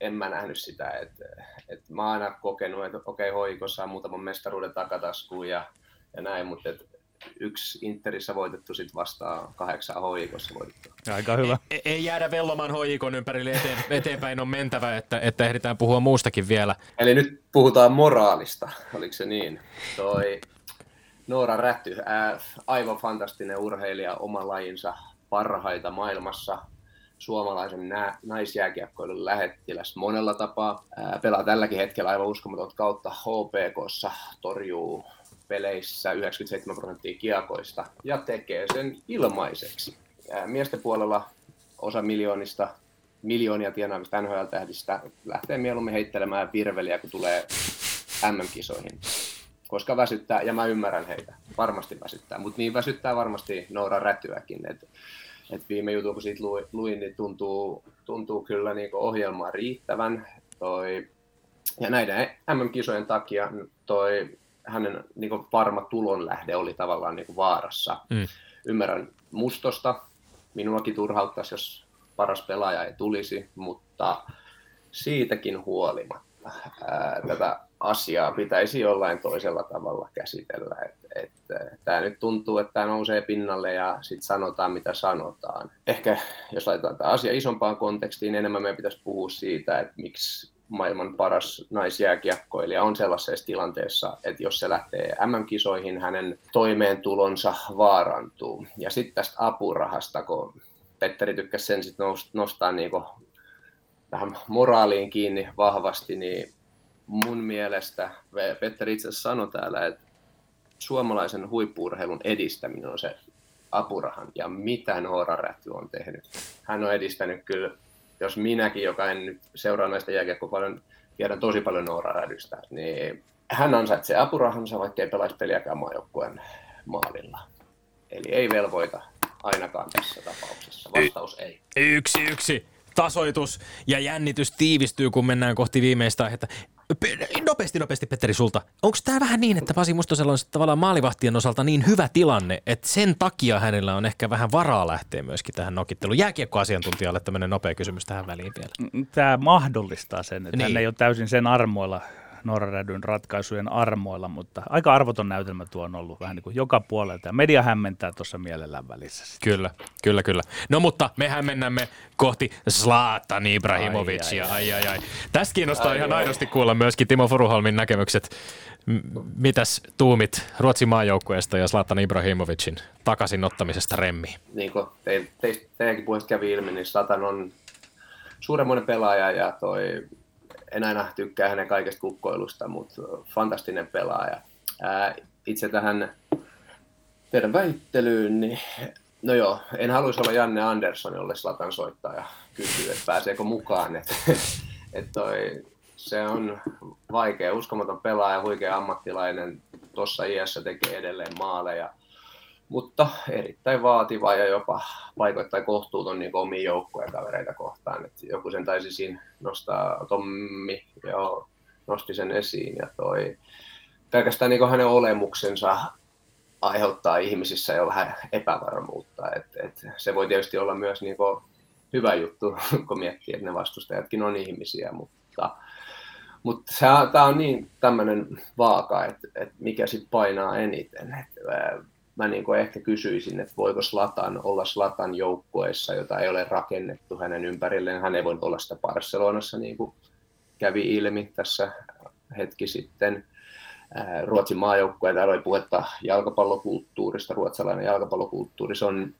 en mä nähnyt sitä. että et mä oon aina kokenut, että okei, okay, HIK saa muutaman mestaruuden takataskuun ja, ja näin, mutta et yksi Interissä voitettu sit vastaan kahdeksan hoikossa voitettu. Aika hyvä. Ei, ei jäädä vellomaan hoikon ympärille eteen, eteenpäin on mentävä, että, että ehditään puhua muustakin vielä. Eli nyt puhutaan moraalista, oliko se niin? Toi Noora Räty, ää, aivan fantastinen urheilija, oma lajinsa, parhaita maailmassa, suomalaisen nä- naisjääkiekkoilun lähettiläs monella tapaa. Ää, pelaa tälläkin hetkellä aivan uskomaton kautta HPKssa, torjuu peleissä 97 prosenttia kiekoista ja tekee sen ilmaiseksi. Miesten puolella osa miljoonista, miljoonia tienaavista NHL-tähdistä lähtee mieluummin heittelemään virveliä, kun tulee MM-kisoihin. Koska väsyttää, ja mä ymmärrän heitä, varmasti väsyttää, mutta niin väsyttää varmasti Noora Rätyäkin. Et, et viime jutun, kun siitä luin, niin tuntuu, tuntuu kyllä niin ohjelmaa riittävän. Toi, ja näiden MM-kisojen takia toi hänen niin kuin varma tulonlähde oli tavallaan niin kuin vaarassa. Mm. Ymmärrän mustosta, minuakin turhauttaisi, jos paras pelaaja ei tulisi, mutta siitäkin huolimatta ää, tätä asiaa pitäisi jollain toisella tavalla käsitellä. Tämä nyt tuntuu, että tämä nousee pinnalle ja sitten sanotaan, mitä sanotaan. Ehkä jos laitetaan tämä asia isompaan kontekstiin, enemmän meidän pitäisi puhua siitä, että miksi maailman paras naisjääkiekkoilija on sellaisessa tilanteessa, että jos se lähtee MM-kisoihin, hänen toimeentulonsa vaarantuu. Ja sitten tästä apurahasta, kun Petteri tykkäsi sen sit nostaa niin tähän moraaliin kiinni vahvasti, niin mun mielestä, Petteri itse asiassa sanoi täällä, että suomalaisen huippuurheilun edistäminen on se apurahan ja mitä Noora Räty on tehnyt. Hän on edistänyt kyllä, jos minäkin, joka en nyt seuraa näistä jääkiekkoa paljon, tiedän tosi paljon Noora Rädystä, niin hän ansaitsee apurahansa, vaikka ei pelaisi peliäkään maajoukkueen maalilla. Eli ei velvoita ainakaan tässä tapauksessa. Vastaus ei. Yksi, yksi. Tasoitus ja jännitys tiivistyy, kun mennään kohti viimeistä aihetta. Nopeasti, nopeasti Petteri sulta. Onko tämä vähän niin, että Pasi Mustosella on tavallaan maalivahtien osalta niin hyvä tilanne, että sen takia hänellä on ehkä vähän varaa lähteä myöskin tähän nokitteluun? Jääkiekkoasiantuntijalle tämmöinen nopea kysymys tähän väliin vielä. Tämä mahdollistaa sen, että niin. hän ei ole täysin sen armoilla Norradyn ratkaisujen armoilla, mutta aika arvoton näytelmä tuo on ollut vähän niin kuin joka puolelta. Ja media hämmentää tuossa mielellään välissä. Sitä. Kyllä, kyllä, kyllä. No mutta me hämmennämme kohti Zlatan Ibrahimovicia. Ai, ai, ai. ai. Tästä kiinnostaa ai, ihan ai. aidosti kuulla myöskin Timo Furuholmin näkemykset. Mitäs tuumit Ruotsin maajoukkueesta ja Zlatan Ibrahimovicin takaisin ottamisesta remmi? Niin kuin te, te, teidänkin puheesta kävi ilmi, niin Zlatan on suuremmoinen pelaaja ja toi en aina tykkää hänen kaikesta kukkoilusta, mutta fantastinen pelaaja. Ää, itse tähän teidän väittelyyn, niin no joo, en haluaisi olla Janne Andersson, jolle Slatan soittaa ja kysyy, että pääseekö mukaan. Et, et toi, se on vaikea, uskomaton pelaaja, huikea ammattilainen, tuossa iässä tekee edelleen maaleja mutta erittäin vaativa ja jopa paikoittain kohtuuton niin omiin joukkojen kavereita kohtaan. Et joku sen taisi siinä nostaa, Tommi jo nosti sen esiin ja toi, pelkästään niin hänen olemuksensa aiheuttaa ihmisissä jo vähän epävarmuutta. Et, et se voi tietysti olla myös niin hyvä juttu, kun miettii, että ne vastustajatkin on ihmisiä, mutta mutta tämä on niin tämmöinen vaaka, että, että mikä sitten painaa eniten. Et, mä niin kuin ehkä kysyisin, että voiko Slatan olla Slatan joukkueessa, jota ei ole rakennettu hänen ympärilleen. Hän ei voinut olla sitä Barcelonassa, niin kuin kävi ilmi tässä hetki sitten. Ruotsin maajoukkue, täällä oli puhetta jalkapallokulttuurista, ruotsalainen jalkapallokulttuuri, se on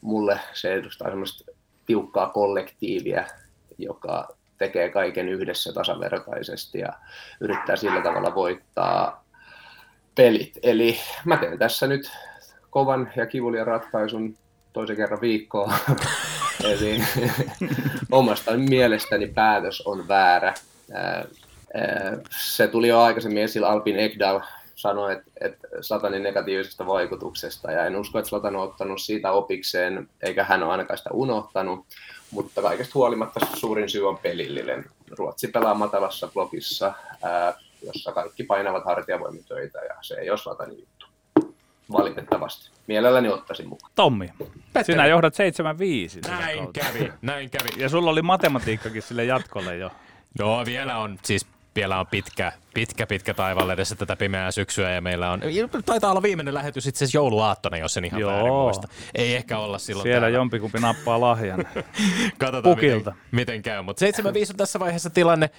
mulle, se edustaa semmoista tiukkaa kollektiivia, joka tekee kaiken yhdessä tasavertaisesti ja yrittää sillä tavalla voittaa pelit. Eli mä teen tässä nyt kovan ja kivulian ratkaisun toisen kerran viikkoa. Eli omasta mielestäni päätös on väärä. Se tuli jo aikaisemmin esillä, Alpin Ekdal sanoi, että, että Slatanin negatiivisesta vaikutuksesta, ja en usko, että Slatan on ottanut siitä opikseen, eikä hän ole ainakaan sitä unohtanut, mutta kaikesta huolimatta suurin syy on pelillinen. Ruotsi pelaa matalassa blogissa, jossa kaikki painavat hartiavoimitöitä, ja se ei ole Slatanin juttu valitettavasti. Mielelläni ottaisin mukaan. Tommi, Petteri. sinä johdat 7-5. Näin kävi, näin kävi. Ja sulla oli matematiikkakin sille jatkolle jo. Joo, vielä on siis vielä on pitkä, pitkä, pitkä taivaalla edessä tätä pimeää syksyä ja meillä on, taitaa olla viimeinen lähetys itse asiassa jouluaattona, jos en ihan Joo. väärin muista. Ei ehkä olla silloin Siellä täällä. jompikumpi nappaa lahjan Katsotaan, Pukilta. Miten, miten käy, mutta 7-5 on tässä vaiheessa tilanne.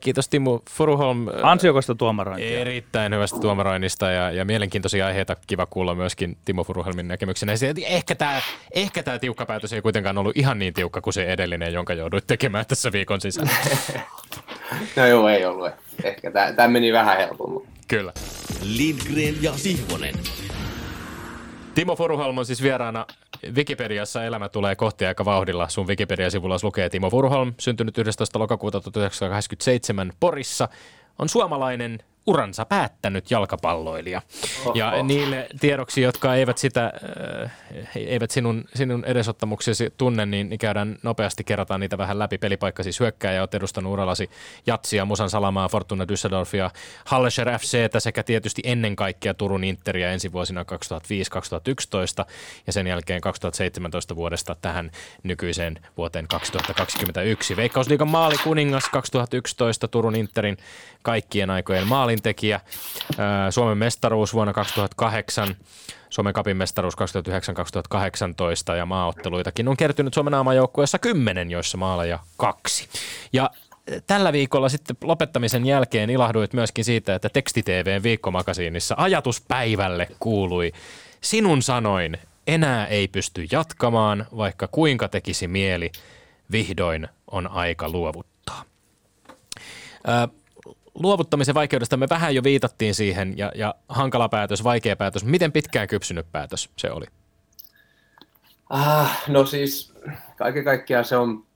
Kiitos Timo Furuholm. Ansiokasta tuomarointia. Erittäin hyvästä tuomaroinnista ja, ja mielenkiintoisia aiheita. Kiva kuulla myöskin Timo Furuholmin näkemyksenä. Ehkä tämä ehkä tämä tiukka päätös ei kuitenkaan ollut ihan niin tiukka kuin se edellinen, jonka jouduit tekemään tässä viikon sisällä. no joo, ei ollut. Ehkä tämä meni vähän helpommin. Kyllä. Lindgren ja Sihvonen. Timo Furuholm on siis vieraana Wikipediassa Elämä tulee kohti aika vauhdilla. Sun Wikipedia-sivulla lukee Timo Furuholm, syntynyt 11. lokakuuta 1987 Porissa, on suomalainen uransa päättänyt jalkapalloilija. Oho. Ja niille tiedoksi, jotka eivät sitä, äh, eivät sinun, sinun edesottamuksesi tunne, niin käydään nopeasti, kerrataan niitä vähän läpi. Pelipaikka siis hyökkääjä, olet edustanut urallasi Jatsia, Musan Salamaa, Fortuna Düsseldorfia, Hallescher FCtä sekä tietysti ennen kaikkea Turun Interia ensi vuosina 2005-2011 ja sen jälkeen 2017 vuodesta tähän nykyiseen vuoteen 2021. Veikkausliikan maalikuningas 2011 Turun Interin kaikkien aikojen maalintekijä. Suomen mestaruus vuonna 2008, Suomen kapin mestaruus 2009-2018 ja maaotteluitakin on kertynyt Suomen aamajoukkueessa kymmenen, joissa maaleja kaksi. Ja tällä viikolla sitten lopettamisen jälkeen ilahduit myöskin siitä, että TVn viikkomakasiinissa ajatuspäivälle kuului sinun sanoin, enää ei pysty jatkamaan, vaikka kuinka tekisi mieli, vihdoin on aika luovuttaa luovuttamisen vaikeudesta me vähän jo viitattiin siihen ja, ja hankala päätös, vaikea päätös. Miten pitkään kypsynyt päätös se oli? Ah, no siis kaiken kaikkiaan se on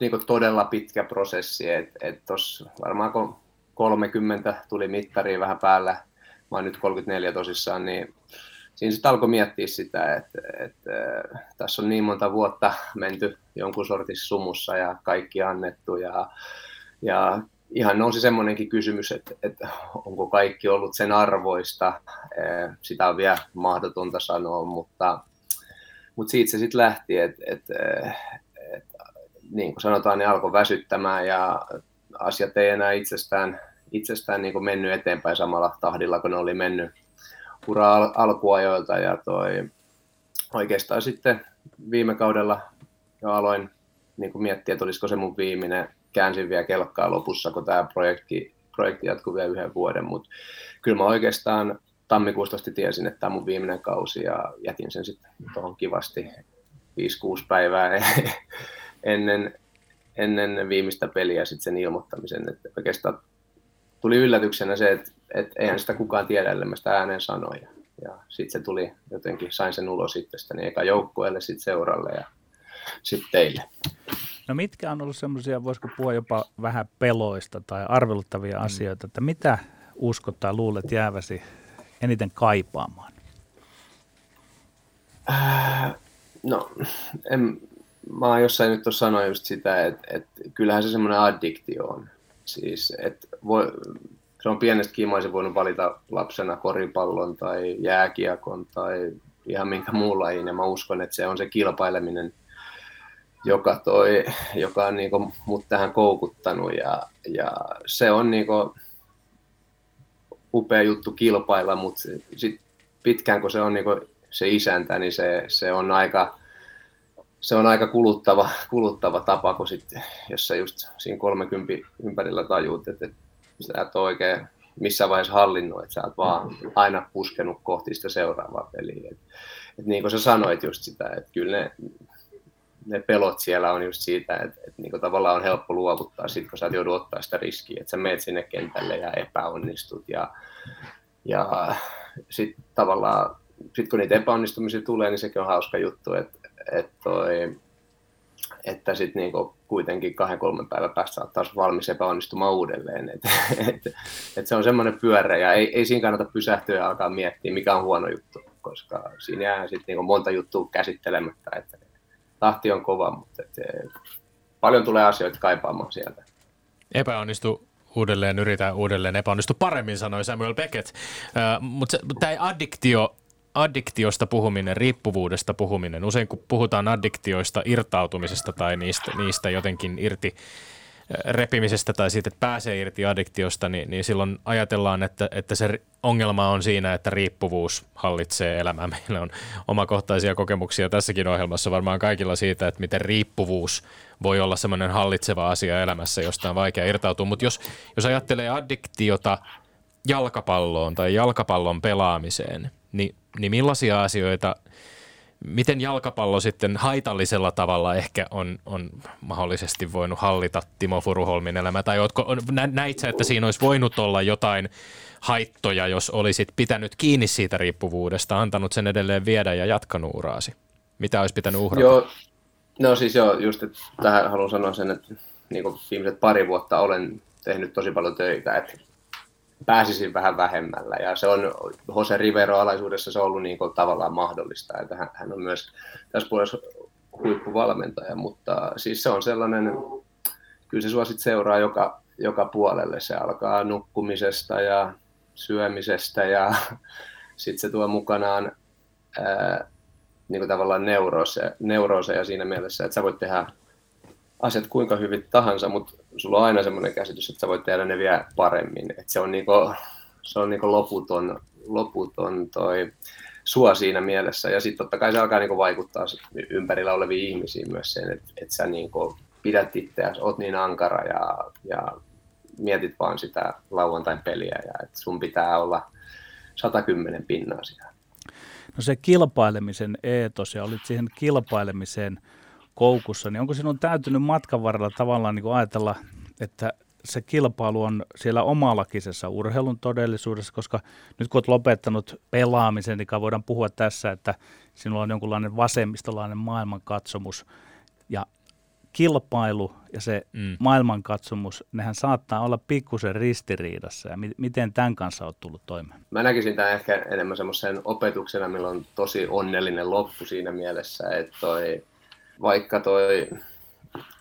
niin todella pitkä prosessi. Että et tuossa varmaan kun 30 tuli mittariin vähän päällä, mä oon nyt 34 tosissaan, niin siinä sitten alkoi miettiä sitä, että, että tässä on niin monta vuotta menty jonkun sortissa sumussa ja kaikki annettu ja, ja ihan nousi semmoinenkin kysymys, että, että onko kaikki ollut sen arvoista. Sitä on vielä mahdotonta sanoa, mutta, mutta siitä se sitten lähti, että, että, että niin kuin sanotaan, niin alkoi väsyttämään ja asiat ei enää itsestään, itsestään niin kuin mennyt eteenpäin samalla tahdilla, kun ne oli mennyt ura al- alkuajoilta ja toi, oikeastaan sitten viime kaudella jo aloin niin kuin miettiä, että olisiko se mun viimeinen, käänsin vielä kelkkaa lopussa, kun tämä projekti, projekti jatkuu vielä yhden vuoden, mutta kyllä mä oikeastaan tammikuusta tiesin, että tämä on mun viimeinen kausi ja jätin sen sitten tuohon kivasti 5-6 päivää ennen, ennen viimeistä peliä sitten sen ilmoittamisen, että oikeastaan tuli yllätyksenä se, että, että eihän sitä kukaan tiedä, ellei mä sitä ääneen sanoja. Ja sitten se tuli jotenkin, sain sen ulos itsestäni, eka joukkueelle, sitten seuralle ja sitten teille. No mitkä on ollut semmoisia, voisiko puhua jopa vähän peloista tai arveluttavia mm. asioita, että mitä uskot tai luulet jääväsi eniten kaipaamaan? Äh, no, en, mä oon jossain nyt tuossa sanoin just sitä, että, että kyllähän se semmoinen addiktio on. Siis, että voi, se on pienestä kimaisen voinut valita lapsena koripallon tai jääkiekon tai ihan minkä muun lajin, ja mä uskon, että se on se kilpaileminen, joka, toi, joka on niinku mut tähän koukuttanut, ja, ja se on niinku upea juttu kilpailla, mutta sit pitkään kun se on niinku se isäntä, niin se, se on aika, se on aika kuluttava, kuluttava tapa, kun sit, jos sä just siinä 30 ympärillä tajuut, että, että sä et oikein missään vaiheessa hallinnut, että sä oot vaan aina puskenut kohti sitä seuraavaa peliä. Et, et niin kuin sä sanoit just sitä, että kyllä ne, ne pelot siellä on just siitä, että, että niin tavallaan on helppo luovuttaa sit, kun sä joudut ottaa sitä riskiä, että sä meet sinne kentälle ja epäonnistut ja, ja sitten tavallaan sit kun niitä epäonnistumisia tulee, niin sekin on hauska juttu, että, että, toi, että sitten niinku kuitenkin kahden kolmen päivän päästä saat taas valmis epäonnistumaan uudelleen. Et, et, et se on semmoinen pyörä ja ei, ei siinä kannata pysähtyä ja alkaa miettiä, mikä on huono juttu, koska siinä jää sitten niinku monta juttua käsittelemättä. Että tahti on kova, mutta et, paljon tulee asioita kaipaamaan sieltä. Epäonnistu uudelleen, yritä uudelleen, epäonnistu paremmin, sanoi Samuel Beckett. Uh, mutta tämä addiktio addiktiosta puhuminen, riippuvuudesta puhuminen, usein kun puhutaan addiktioista, irtautumisesta tai niistä, niistä jotenkin irti repimisestä tai siitä, että pääsee irti addiktiosta, niin, niin silloin ajatellaan, että, että se ongelma on siinä, että riippuvuus hallitsee elämää. Meillä on omakohtaisia kokemuksia tässäkin ohjelmassa varmaan kaikilla siitä, että miten riippuvuus voi olla semmoinen hallitseva asia elämässä, josta on vaikea irtautua. Mutta jos, jos ajattelee addiktiota jalkapalloon tai jalkapallon pelaamiseen, niin niin millaisia asioita, miten jalkapallo sitten haitallisella tavalla ehkä on, on mahdollisesti voinut hallita Timo Furuholmin elämä, tai ootko, näit sä, että siinä olisi voinut olla jotain haittoja, jos olisit pitänyt kiinni siitä riippuvuudesta, antanut sen edelleen viedä ja jatkanut uraasi? Mitä olisi pitänyt uhrata? Joo, no siis joo, just että tähän haluan sanoa sen, että niin viimeiset pari vuotta olen tehnyt tosi paljon töitä, että pääsisin vähän vähemmällä. Ja se on Jose Rivero alaisuudessa se on ollut niin kuin tavallaan mahdollista, että hän, hän on myös tässä puolessa huippuvalmentaja, mutta siis se on sellainen, kyllä se sua sit seuraa joka, joka puolelle. Se alkaa nukkumisesta ja syömisestä ja sitten se tuo mukanaan ää, niin kuin tavallaan neurooseja siinä mielessä, että sä voit tehdä asiat kuinka hyvin tahansa, mutta sulla on aina semmoinen käsitys, että sä voit tehdä ne vielä paremmin. Et se on, niinku, se on niinku loputon, loputon toi sua siinä mielessä. Ja sitten totta kai se alkaa niinku vaikuttaa ympärillä oleviin ihmisiin myös sen, että et sä niinku pidät itseäsi, oot niin ankara ja, ja mietit vaan sitä lauantain peliä ja että sun pitää olla 110 pinnaa siellä. No se kilpailemisen eetos ja olit siihen kilpailemiseen – koukussa, niin onko sinun täytynyt matkan varrella tavallaan niin kuin ajatella, että se kilpailu on siellä omalakisessa urheilun todellisuudessa, koska nyt kun olet lopettanut pelaamisen, niin voidaan puhua tässä, että sinulla on jonkunlainen vasemmistolainen maailmankatsomus ja kilpailu ja se mm. maailmankatsomus, nehän saattaa olla pikkusen ristiriidassa. Ja mi- miten tämän kanssa olet tullut toimeen? Mä näkisin tämän ehkä enemmän semmoisen opetuksena, millä on tosi onnellinen loppu siinä mielessä, että toi, vaikka toi,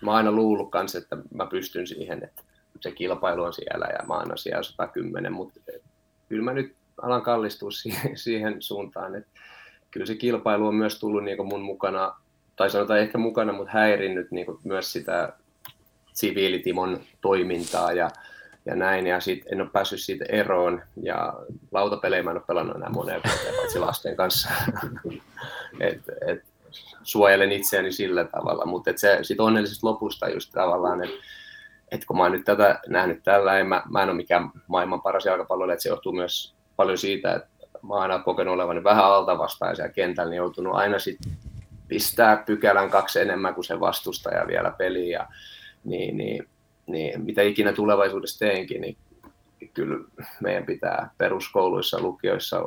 mä oon aina luullut kanssa, että mä pystyn siihen, että se kilpailu on siellä ja mä oon siellä 110, mutta kyllä mä nyt alan kallistua siihen, siihen suuntaan, että kyllä se kilpailu on myös tullut niin mun mukana tai sanotaan ehkä mukana, mutta häirinnyt niin myös sitä siviilitimon toimintaa ja, ja näin, ja sit en ole päässyt siitä eroon, ja lautapelejä mä en ole pelannut enää moneen vuoteen, paitsi lasten kanssa. et, et, suojelen itseäni sillä tavalla, mutta et se sit onnellisesta lopusta just tavallaan, että et kun mä oon nyt tätä nähnyt tällä, en mä, mä en ole mikään maailman paras jalkapalloilija, että se johtuu myös paljon siitä, että mä oon aina kokenut olevani vähän altavastaan siellä kentällä, niin joutunut aina sitten pistää pykälän kaksi enemmän kuin se vastustaja vielä peliin. Ja, niin, niin, niin, mitä ikinä tulevaisuudessa teenkin, niin kyllä meidän pitää peruskouluissa, lukioissa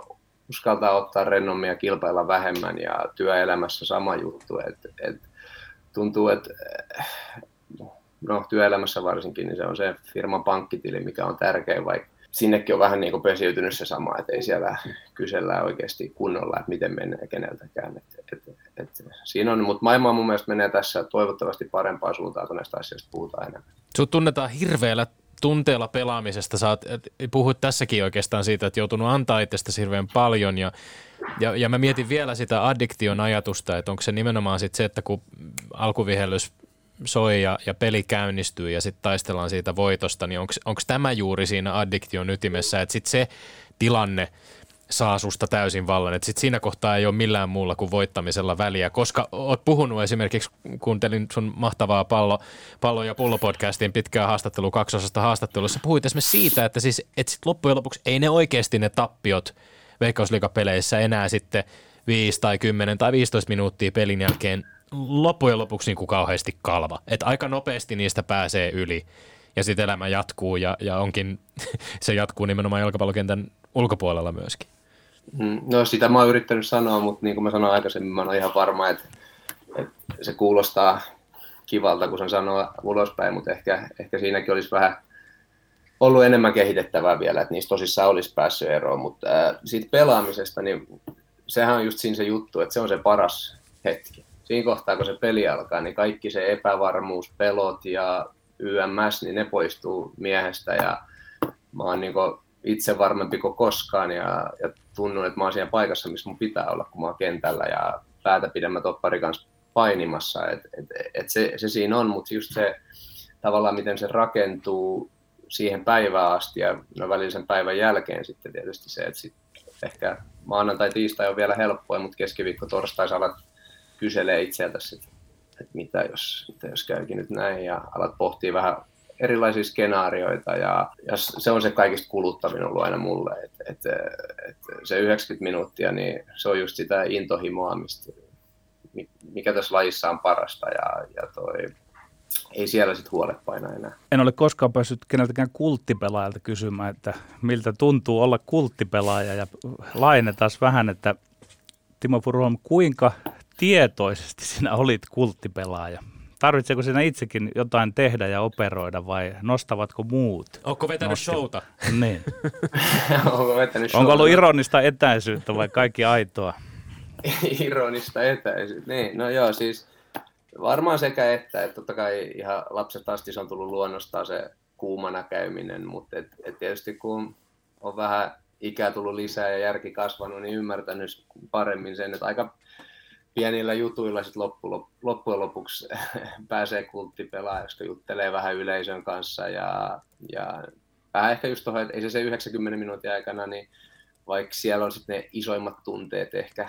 uskaltaa ottaa rennommin ja kilpailla vähemmän ja työelämässä sama juttu. Et, et, tuntuu, että no, työelämässä varsinkin niin se on se firman pankkitili, mikä on tärkeä, vaikka sinnekin on vähän niin kuin pesiytynyt se sama, että ei siellä kysellä oikeasti kunnolla, että miten menee keneltäkään. Et, et, et, siinä on, mutta maailma mun mielestä menee tässä toivottavasti parempaan suuntaan, kun näistä asioista puhutaan enemmän. Sut tunnetaan hirveällä tunteella pelaamisesta. Sä oot, puhuit tässäkin oikeastaan siitä, että joutunut antaa itsestä hirveän paljon ja, ja, ja mä mietin vielä sitä addiktion ajatusta, että onko se nimenomaan sit se, että kun alkuvihellys soi ja, ja peli käynnistyy ja sitten taistellaan siitä voitosta, niin onko tämä juuri siinä addiktion ytimessä, että sitten se tilanne saa susta täysin vallan, että sitten siinä kohtaa ei ole millään muulla kuin voittamisella väliä, koska oot puhunut esimerkiksi, kuuntelin sun mahtavaa pallo, pallo ja pullopodcastin pitkää haastattelu kaksosasta haastattelussa, puhuit esimerkiksi siitä, että siis että sit loppujen lopuksi ei ne oikeasti ne tappiot veikkausliikapeleissä enää sitten 5 tai 10 tai 15 minuuttia pelin jälkeen loppujen lopuksi niin kuin kauheasti kalva. Että aika nopeasti niistä pääsee yli ja sitten elämä jatkuu ja, ja onkin, se jatkuu nimenomaan jalkapallokentän ulkopuolella myöskin. Mm, no sitä mä oon yrittänyt sanoa, mutta niin kuin mä sanoin aikaisemmin, mä oon ihan varma, että, että se kuulostaa kivalta, kun sen sanoo ulospäin, mutta ehkä, ehkä siinäkin olisi vähän ollut enemmän kehitettävää vielä, että niistä tosissaan olisi päässyt eroon, mutta äh, siitä pelaamisesta, niin sehän on just siinä se juttu, että se on se paras hetki. Siinä kohtaa, kun se peli alkaa, niin kaikki se epävarmuus, pelot ja YMS, niin ne poistuu miehestä ja mä oon niin itse varmempi kuin koskaan ja, ja tunnun, että mä oon siinä paikassa, missä mun pitää olla, kun mä oon kentällä ja päätä pidemmät toppari kanssa painimassa. Et, et, et se, se, siinä on, mutta just se tavallaan, miten se rakentuu siihen päivään asti ja no välisen päivän jälkeen sitten tietysti se, että sit ehkä maanantai, tiistai on vielä helppoa, mutta keskiviikko, torstai alat kyselee itseltäsi, että, että mitä, jos, mitä jos käykin nyt näin ja alat pohtia vähän erilaisia skenaarioita ja, ja se on se kaikista kuluttavin ollut aina mulle, että et, et se 90 minuuttia, niin se on just sitä intohimoa, mistä, mikä tässä lajissa on parasta ja, ja toi, ei siellä sitten huolet paina enää. En ole koskaan päässyt keneltäkään kulttipelaajalta kysymään, että miltä tuntuu olla kulttipelaaja ja laajennetaan vähän, että Timo Furuholm, kuinka tietoisesti sinä olit kulttipelaaja? Tarvitseeko sinä itsekin jotain tehdä ja operoida vai nostavatko muut? Onko vetänyt Nosti? showta? Niin. Onko vetänyt Onko ollut ironista etäisyyttä vai kaikki aitoa? ironista etäisyyttä, niin. No joo, siis varmaan sekä että, että totta kai ihan lapset asti se on tullut luonnostaan se kuumana käyminen, mutta et, et tietysti kun on vähän ikää tullut lisää ja järki kasvanut, niin ymmärtänyt paremmin sen, että aika pienillä jutuilla sit loppu, loppujen lopuksi pääsee kulttipelaajasta, juttelee vähän yleisön kanssa ja, ja vähän ehkä just tuohon, että ei se se 90 minuutin aikana, niin vaikka siellä on sitten ne isoimmat tunteet ehkä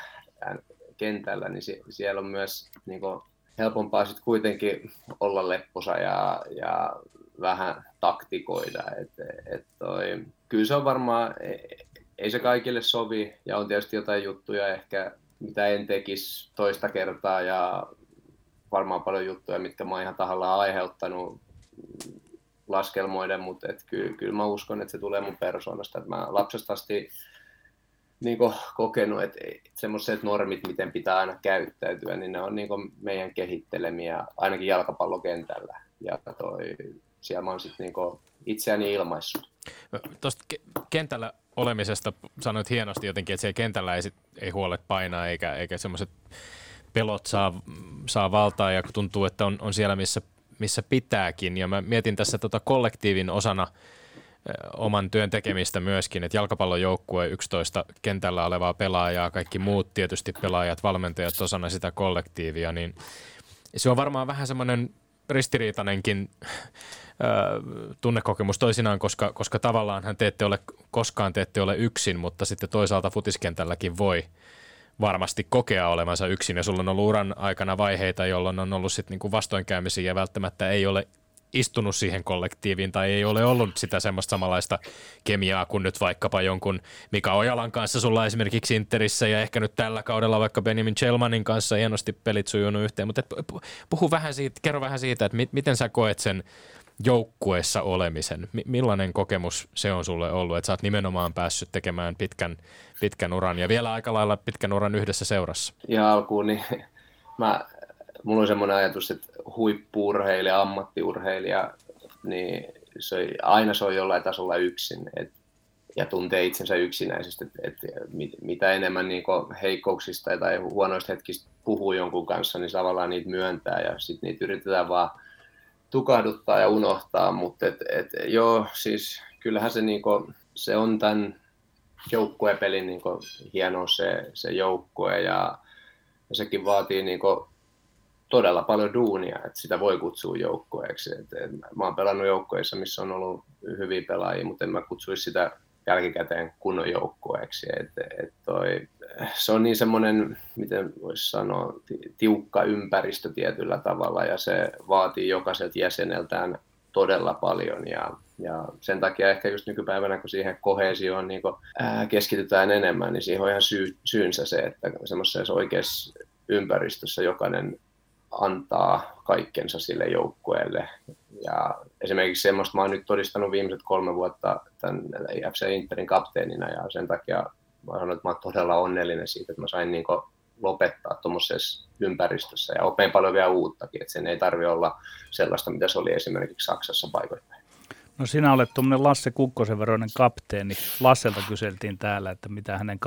kentällä, niin siellä on myös niin kuin, helpompaa sitten kuitenkin olla lepposa ja, ja vähän taktikoida. Et, et toi, kyllä se on varmaan, ei se kaikille sovi ja on tietysti jotain juttuja ehkä mitä en tekisi toista kertaa ja varmaan paljon juttuja, mitkä mä oon ihan tahallaan aiheuttanut laskelmoida, mutta et kyllä, kyllä mä uskon, että se tulee mun persoonasta. Että mä lapsesta asti niin kokenut, että semmoiset normit, miten pitää aina käyttäytyä, niin ne on niin meidän kehittelemiä ainakin jalkapallokentällä. Ja toi, siellä mä oon sitten niin itseäni ilmaissut. Tuosta kentällä olemisesta sanoit hienosti jotenkin, että siellä kentällä ei, sit, ei huolet painaa eikä, eikä semmoiset pelot saa, saa valtaa ja tuntuu, että on, on siellä, missä, missä pitääkin. Ja mä mietin tässä tota kollektiivin osana oman työn tekemistä myöskin, että jalkapallojoukkue 11 kentällä olevaa pelaajaa, kaikki muut tietysti pelaajat, valmentajat osana sitä kollektiivia, niin se on varmaan vähän semmoinen ristiriitainenkin tunnekokemus toisinaan, koska, koska tavallaan hän te ette ole koskaan te ette ole yksin, mutta sitten toisaalta futiskentälläkin voi varmasti kokea olevansa yksin. Ja sulla on ollut uran aikana vaiheita, jolloin on ollut sitten niinku vastoinkäymisiä ja välttämättä ei ole istunut siihen kollektiiviin tai ei ole ollut sitä semmoista samanlaista kemiaa kuin nyt vaikkapa jonkun Mika Ojalan kanssa sulla esimerkiksi Interissä ja ehkä nyt tällä kaudella vaikka Benjamin Chelmanin kanssa hienosti pelit sujunut yhteen, mutta puhu vähän siitä, kerro vähän siitä, että miten sä koet sen joukkueessa olemisen? Millainen kokemus se on sulle ollut, että sä oot nimenomaan päässyt tekemään pitkän, pitkän uran ja vielä aika lailla pitkän uran yhdessä seurassa? Ja alkuun niin mä, mulla on semmoinen ajatus, että huippuurheilija, ammattiurheilija, niin se, aina se on jollain tasolla yksin. Et, ja tuntee itsensä yksinäisesti, että et, mit, mitä enemmän niin heikkouksista tai huonoista hetkistä puhuu jonkun kanssa, niin tavallaan niitä myöntää ja sitten niitä yritetään vaan tukahduttaa ja unohtaa, mutta et, et, joo, siis kyllähän se, niinku, se on tämän joukkuepelin niinku, hieno se, se joukkue ja, ja sekin vaatii niinku, todella paljon duunia, että sitä voi kutsua joukkueeksi. Et, et, mä oon pelannut joukkueissa, missä on ollut hyviä pelaajia, mutta en mä kutsuisi sitä jälkikäteen kunnon joukkueeksi. Et, et toi, se on niin semmoinen, miten voisi sanoa, tiukka ympäristö tietyllä tavalla ja se vaatii jokaiselta jäseneltään todella paljon ja, ja sen takia ehkä just nykypäivänä, kun siihen kohesioon niin kun, ää, keskitytään enemmän, niin siihen on ihan syy, syynsä se, että semmoisessa oikeassa ympäristössä jokainen antaa kaikkensa sille joukkueelle. Ja esimerkiksi semmoista mä oon nyt todistanut viimeiset kolme vuotta tämän FC Interin kapteenina ja sen takia mä sanon, että mä oon todella onnellinen siitä, että mä sain niin lopettaa tuommoisessa ympäristössä ja opin paljon vielä uuttakin, että sen ei tarvi olla sellaista, mitä se oli esimerkiksi Saksassa paikoittain. No sinä olet tuommoinen Lasse Kukkosen veroinen kapteeni. Lasselta kyseltiin täällä, että mitä hänen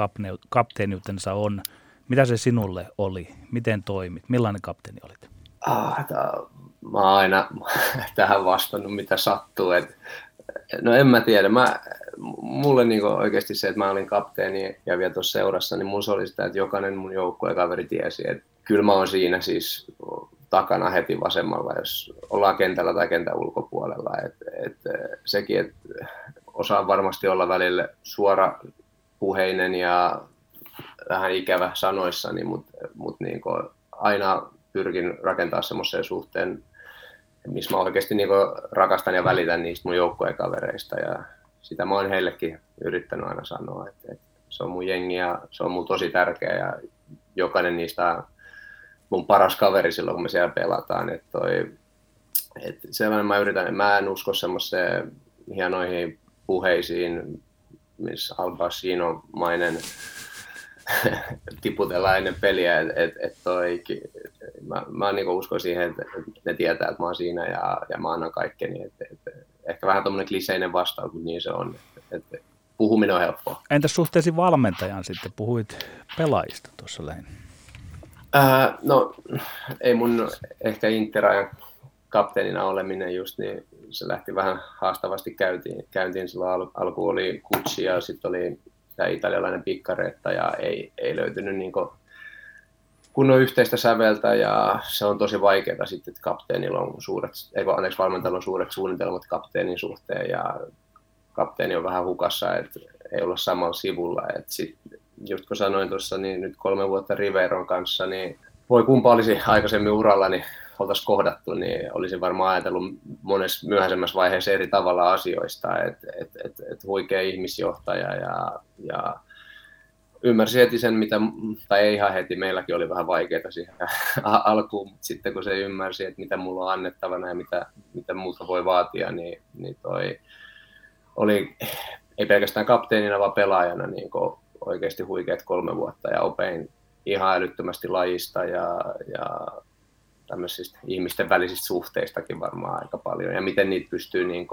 kapteeniutensa on. Mitä se sinulle oli? Miten toimit? Millainen kapteeni olit? Ah, tää, mä oon aina tähän vastannut, mitä sattuu. Et, no en mä tiedä. Mä, mulle niinku oikeasti se, että mä olin kapteeni ja vielä tuossa seurassa, niin mun se oli sitä, että jokainen mun kaveri tiesi, että kyllä mä oon siinä siis takana heti vasemmalla, jos ollaan kentällä tai kentän ulkopuolella. Et, et, sekin, että osaan varmasti olla välillä suora puheinen ja vähän ikävä sanoissani, mutta mut niin aina pyrkin rakentamaan semmoisen suhteen, missä mä oikeasti niin rakastan ja välitän niistä mun joukkojen kavereista ja sitä mä oon heillekin yrittänyt aina sanoa, että, että se on mun jengi ja se on mun tosi tärkeä ja jokainen niistä on mun paras kaveri silloin, kun me siellä pelataan. Että toi, että sellainen mä yritän, mä en usko semmoiseen hienoihin puheisiin, missä Al mainen tiputellaan ennen peliä, että et, et toi, mä, mä niin uskon siihen, että ne tietää, että mä oon siinä ja, ja mä annan kaikkeni. Et, et, ehkä vähän tuommoinen kliseinen vastaus, mutta niin se on. Et, et, puhuminen on helppoa. Entäs suhteesi valmentajan sitten? Puhuit pelaajista tuossa lähinnä. Ää, no, ei mun ehkä Interajan kapteenina oleminen just, niin se lähti vähän haastavasti käyntiin. käyntiin silloin al- alku oli Kutsi ja sitten oli tämä italialainen pikkareetta ja ei, ei löytynyt niin kunnon yhteistä säveltä ja se on tosi vaikeaa sitten, että kapteenilla on suuret, ei anteeksi valmentajalla on suuret suunnitelmat kapteenin suhteen ja kapteeni on vähän hukassa, että ei olla samalla sivulla. että sit, just kun sanoin tuossa, niin nyt kolme vuotta Riveron kanssa, niin voi kumpa olisi aikaisemmin uralla, niin oltaisiin kohdattu, niin olisin varmaan ajatellut monessa myöhäisemmässä vaiheessa eri tavalla asioista, että et, et, et huikea ihmisjohtaja ja, ja ymmärsin heti sen, mitä, tai ei ihan heti, meilläkin oli vähän vaikeaa siihen alkuun, mutta sitten kun se ymmärsi, että mitä mulla on annettavana ja mitä, mitä muuta voi vaatia, niin, niin toi oli ei pelkästään kapteenina, vaan pelaajana niin oikeasti huikeat kolme vuotta ja opein ihan älyttömästi lajista ja, ja tämmöisistä ihmisten välisistä suhteistakin varmaan aika paljon ja miten niitä pystyy niin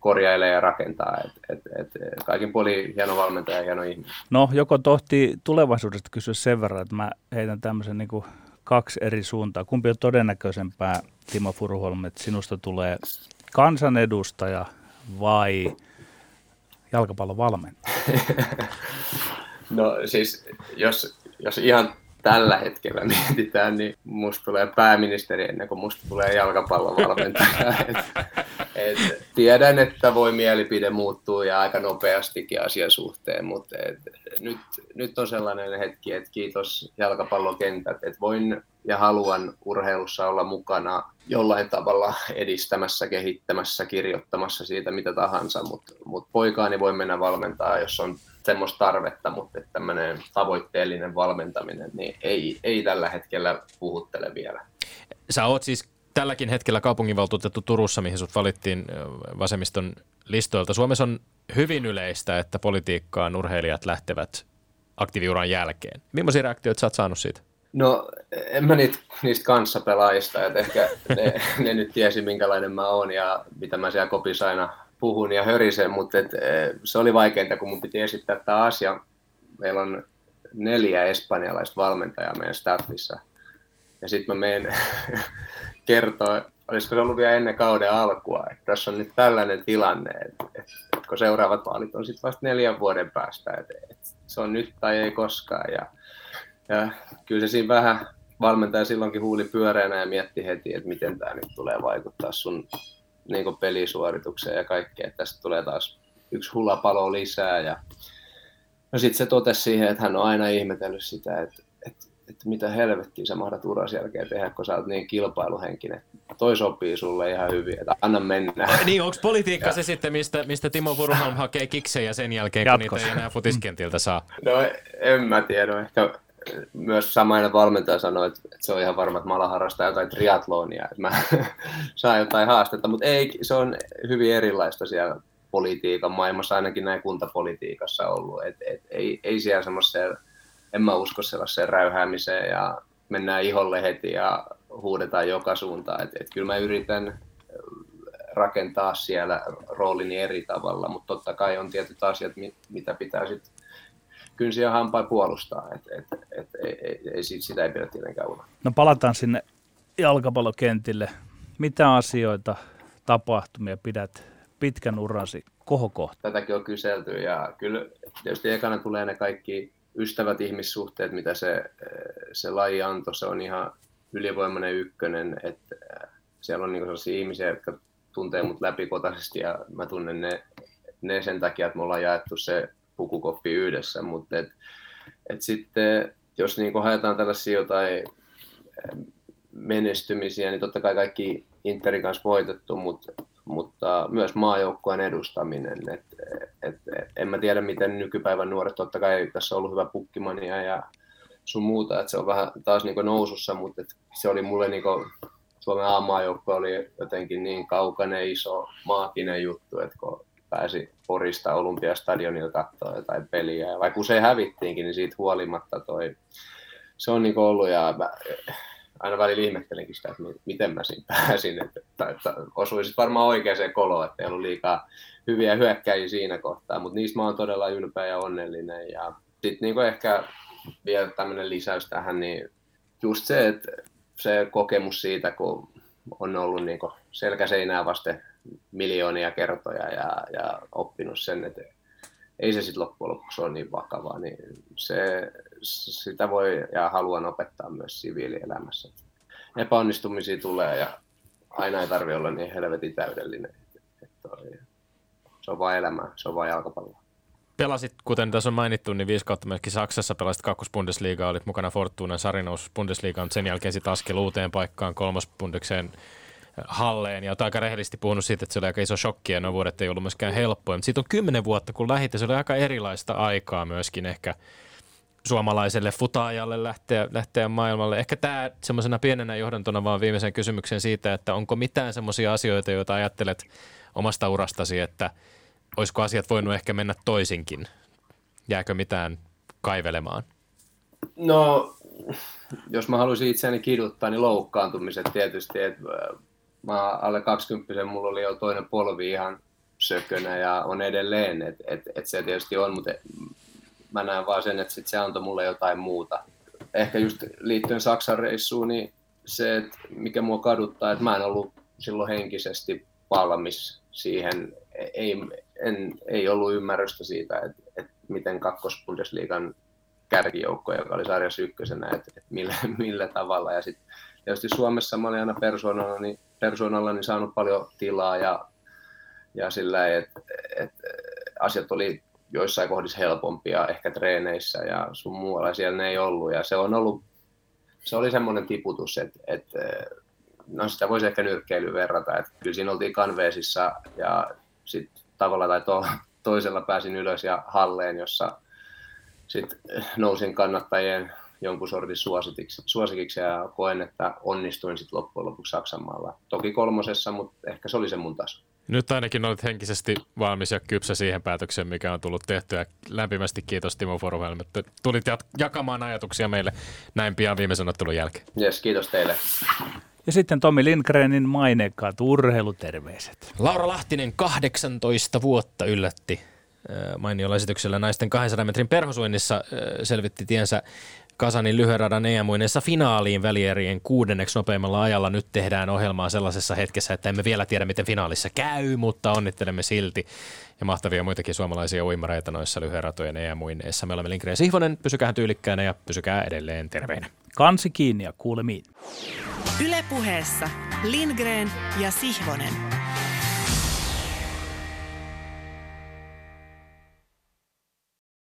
korjailemaan ja rakentaa. Et, et, et, kaikin puoli hieno valmentaja ja hieno ihminen. No, joko tohti tulevaisuudesta kysyä sen verran, että mä heitän tämmöisen niin kaksi eri suuntaa. Kumpi on todennäköisempää, Timo Furuholm, että sinusta tulee kansanedustaja vai jalkapallon valmentaja? no siis, jos, jos ihan tällä hetkellä mietitään, niin musta tulee pääministeri ennen kuin musta tulee jalkapallovalmentaja. et, et, tiedän, että voi mielipide muuttua ja aika nopeastikin asian suhteen, mutta et, nyt, nyt on sellainen hetki, että kiitos jalkapallokentät, että voin ja haluan urheilussa olla mukana jollain tavalla edistämässä, kehittämässä, kirjoittamassa siitä mitä tahansa, mutta mut poikaani voi mennä valmentaa, jos on semmoista tarvetta, mutta että tämmöinen tavoitteellinen valmentaminen niin ei, ei tällä hetkellä puhuttele vielä. Sä oot siis tälläkin hetkellä kaupunginvaltuutettu Turussa, mihin sut valittiin vasemmiston listoilta. Suomessa on hyvin yleistä, että politiikkaan urheilijat lähtevät aktiiviuran jälkeen. Millaisia reaktioita sä oot saanut siitä? No en mä niitä, niistä kanssapelaajista, että ehkä ne, ne nyt tiesi minkälainen mä oon ja mitä mä siellä kopissa aina puhun ja hörisen, mutta et, e, se oli vaikeinta, kun mun piti esittää tämä asia. Meillä on neljä espanjalaista valmentajaa meidän staffissa. Ja sitten mä menen kertoa, olisiko se ollut vielä ennen kauden alkua, että tässä on nyt tällainen tilanne, että, että, kun seuraavat vaalit on sitten vasta neljän vuoden päästä, että, että se on nyt tai ei koskaan. Ja, ja kyllä se siinä vähän valmentaja silloinkin huuli pyöreänä ja mietti heti, että miten tämä nyt tulee vaikuttaa sun niin pelisuoritukseen ja kaikkea. Että tästä tulee taas yksi hulapalo lisää. Ja no sitten se totesi siihen, että hän on aina ihmetellyt sitä, että, että, että mitä helvettiä sä mahdat uras jälkeen tehdä, kun sä oot niin kilpailuhenkinen. Toi sopii sulle ihan hyvin, että anna mennä. Niin, onko politiikka ja. se sitten, mistä, mistä Timo Furuholm hakee kiksejä sen jälkeen, Jatkossa. kun niitä ei enää futiskentiltä saa? No en mä tiedä, ehkä myös samainen valmentaja sanoi, että, että se on ihan varma, että mä harrastaa jotain triatlonia, että mä saan jotain haastetta, mutta ei, se on hyvin erilaista siellä politiikan maailmassa, ainakin näin kuntapolitiikassa ollut, että et, ei, ei siellä semmoiseen, en mä usko sellaiseen räyhäämiseen ja mennään iholle heti ja huudetaan joka suuntaan, että et kyllä mä yritän rakentaa siellä roolini eri tavalla, mutta totta kai on tietyt asiat, mitä pitää sitten kynsiä hampaa puolustaa, että et, et, ei, ei, ei, sitä ei pidä tietenkään unohtaa. No palataan sinne jalkapallokentille. Mitä asioita, tapahtumia pidät pitkän urasi kohokohta? Tätäkin on kyselty ja kyllä tietysti ekana tulee ne kaikki ystävät ihmissuhteet, mitä se, se laji antoi. Se on ihan ylivoimainen ykkönen, että siellä on niin sellaisia ihmisiä, jotka tuntee mut läpikotaisesti ja mä tunnen ne, ne sen takia, että me ollaan jaettu se pukukoppi yhdessä, mutta et, et sitten jos niin haetaan tällaisia jotain menestymisiä, niin totta kai kaikki Interin kanssa voitettu, mutta, mutta myös maajoukkueen edustaminen. Et, et, en mä tiedä, miten nykypäivän nuoret, totta kai tässä on ollut hyvä pukkimania ja sun muuta, että se on vähän taas niin nousussa, mutta et se oli mulle niin Suomen A-maajoukkue oli jotenkin niin kaukainen, iso, maaginen juttu, että kun pääsi Porista Olympiastadionilla katsoa jotain peliä. Ja vaikka usein hävittiinkin, niin siitä huolimatta toi, se on niin ollut ja mä, aina välillä ihmettelenkin sitä, että miten mä siinä pääsin. Että, että, osuisit varmaan oikeaan koloon, että ei ollut liikaa hyviä hyökkäjiä siinä kohtaa, mutta niistä mä oon todella ylpeä ja onnellinen. Ja sitten niin ehkä vielä tämmöinen lisäys tähän, niin just se, että se kokemus siitä, kun on ollut niin selkäseinää vasten miljoonia kertoja ja, ja oppinut sen, että ei se sitten loppujen lopuksi ole niin vakavaa, niin se, sitä voi ja haluan opettaa myös siviilielämässä. Epäonnistumisia tulee ja aina ei tarvitse olla niin helvetin täydellinen. Että se on vain elämää, se on vain jalkapalloa. Pelasit, kuten tässä on mainittu, niin viisi kautta myöskin Saksassa pelasit kakkosbundesliigaa, olit mukana Fortunan sarinous Bundesliigaan, sen jälkeen sitten askel uuteen paikkaan kolmosbundekseen Halleen ja olet aika rehellisesti puhunut siitä, että se oli aika iso shokki ja nuo vuodet ei ollut myöskään helppoja. Mutta siitä on kymmenen vuotta, kun lähit se oli aika erilaista aikaa myöskin ehkä suomalaiselle futaajalle lähteä, lähteä maailmalle. Ehkä tämä semmoisena pienenä johdantona vaan viimeisen kysymyksen siitä, että onko mitään semmoisia asioita, joita ajattelet omasta urastasi, että olisiko asiat voinut ehkä mennä toisinkin? Jääkö mitään kaivelemaan? No, jos mä haluaisin itseäni kiduttaa, niin loukkaantumiset tietysti. Et mä alle 20 mulla oli jo toinen polvi ihan sökönä ja on edelleen, että et, et se tietysti on, mutta mä näen vaan sen, että sit se antoi mulle jotain muuta. Ehkä just liittyen Saksan reissuun, niin se, että mikä mua kaduttaa, että mä en ollut silloin henkisesti valmis siihen. Ei, en, ei ollut ymmärrystä siitä, että, että miten kakkosbundesliigan kärkijoukko, joka oli sarjassa ykkösenä, että, että millä, millä tavalla. Ja sitten tietysti Suomessa mä olin aina persoonalla, niin, persoonalla niin saanut paljon tilaa ja, ja sillä että et, asiat oli joissain kohdissa helpompia ehkä treeneissä ja sun muualla siellä ne ei ollut. Ja se on ollut, se oli semmoinen tiputus, että, että no sitä voisi ehkä nyrkkeilyyn verrata, että kyllä siinä oltiin kanveesissa ja sitten tavalla tai to, toisella pääsin ylös ja halleen, jossa sitten nousin kannattajien jonkun sortin suosikiksi, suosikiksi ja koen, että onnistuin sitten loppujen lopuksi Saksanmaalla. Toki kolmosessa, mutta ehkä se oli se mun taso. Nyt ainakin olet henkisesti valmis ja kypsä siihen päätökseen, mikä on tullut tehtyä. Lämpimästi kiitos Timo Foruhelm, että tulit jakamaan ajatuksia meille näin pian viimeisen ottelun jälkeen. Yes, kiitos teille. Ja sitten Tomi Lindgrenin maineikkaat urheiluterveiset. Laura Lahtinen 18 vuotta yllätti mainiolla esityksellä naisten 200 metrin perhosuinnissa selvitti tiensä Kasanin lyhyeradan EM-muineessa finaaliin välierien kuudenneksi nopeimmalla ajalla. Nyt tehdään ohjelmaa sellaisessa hetkessä, että emme vielä tiedä, miten finaalissa käy, mutta onnittelemme silti. Ja mahtavia muitakin suomalaisia uimareita noissa lyhyeratojen EM-muineissa. Me olemme Lindgren ja Sihvonen, pysykää tyylikkäänä ja pysykää edelleen terveinä. Kansi kiinni ja kuulemiin. Ylepuheessa Lindgren ja Sihvonen.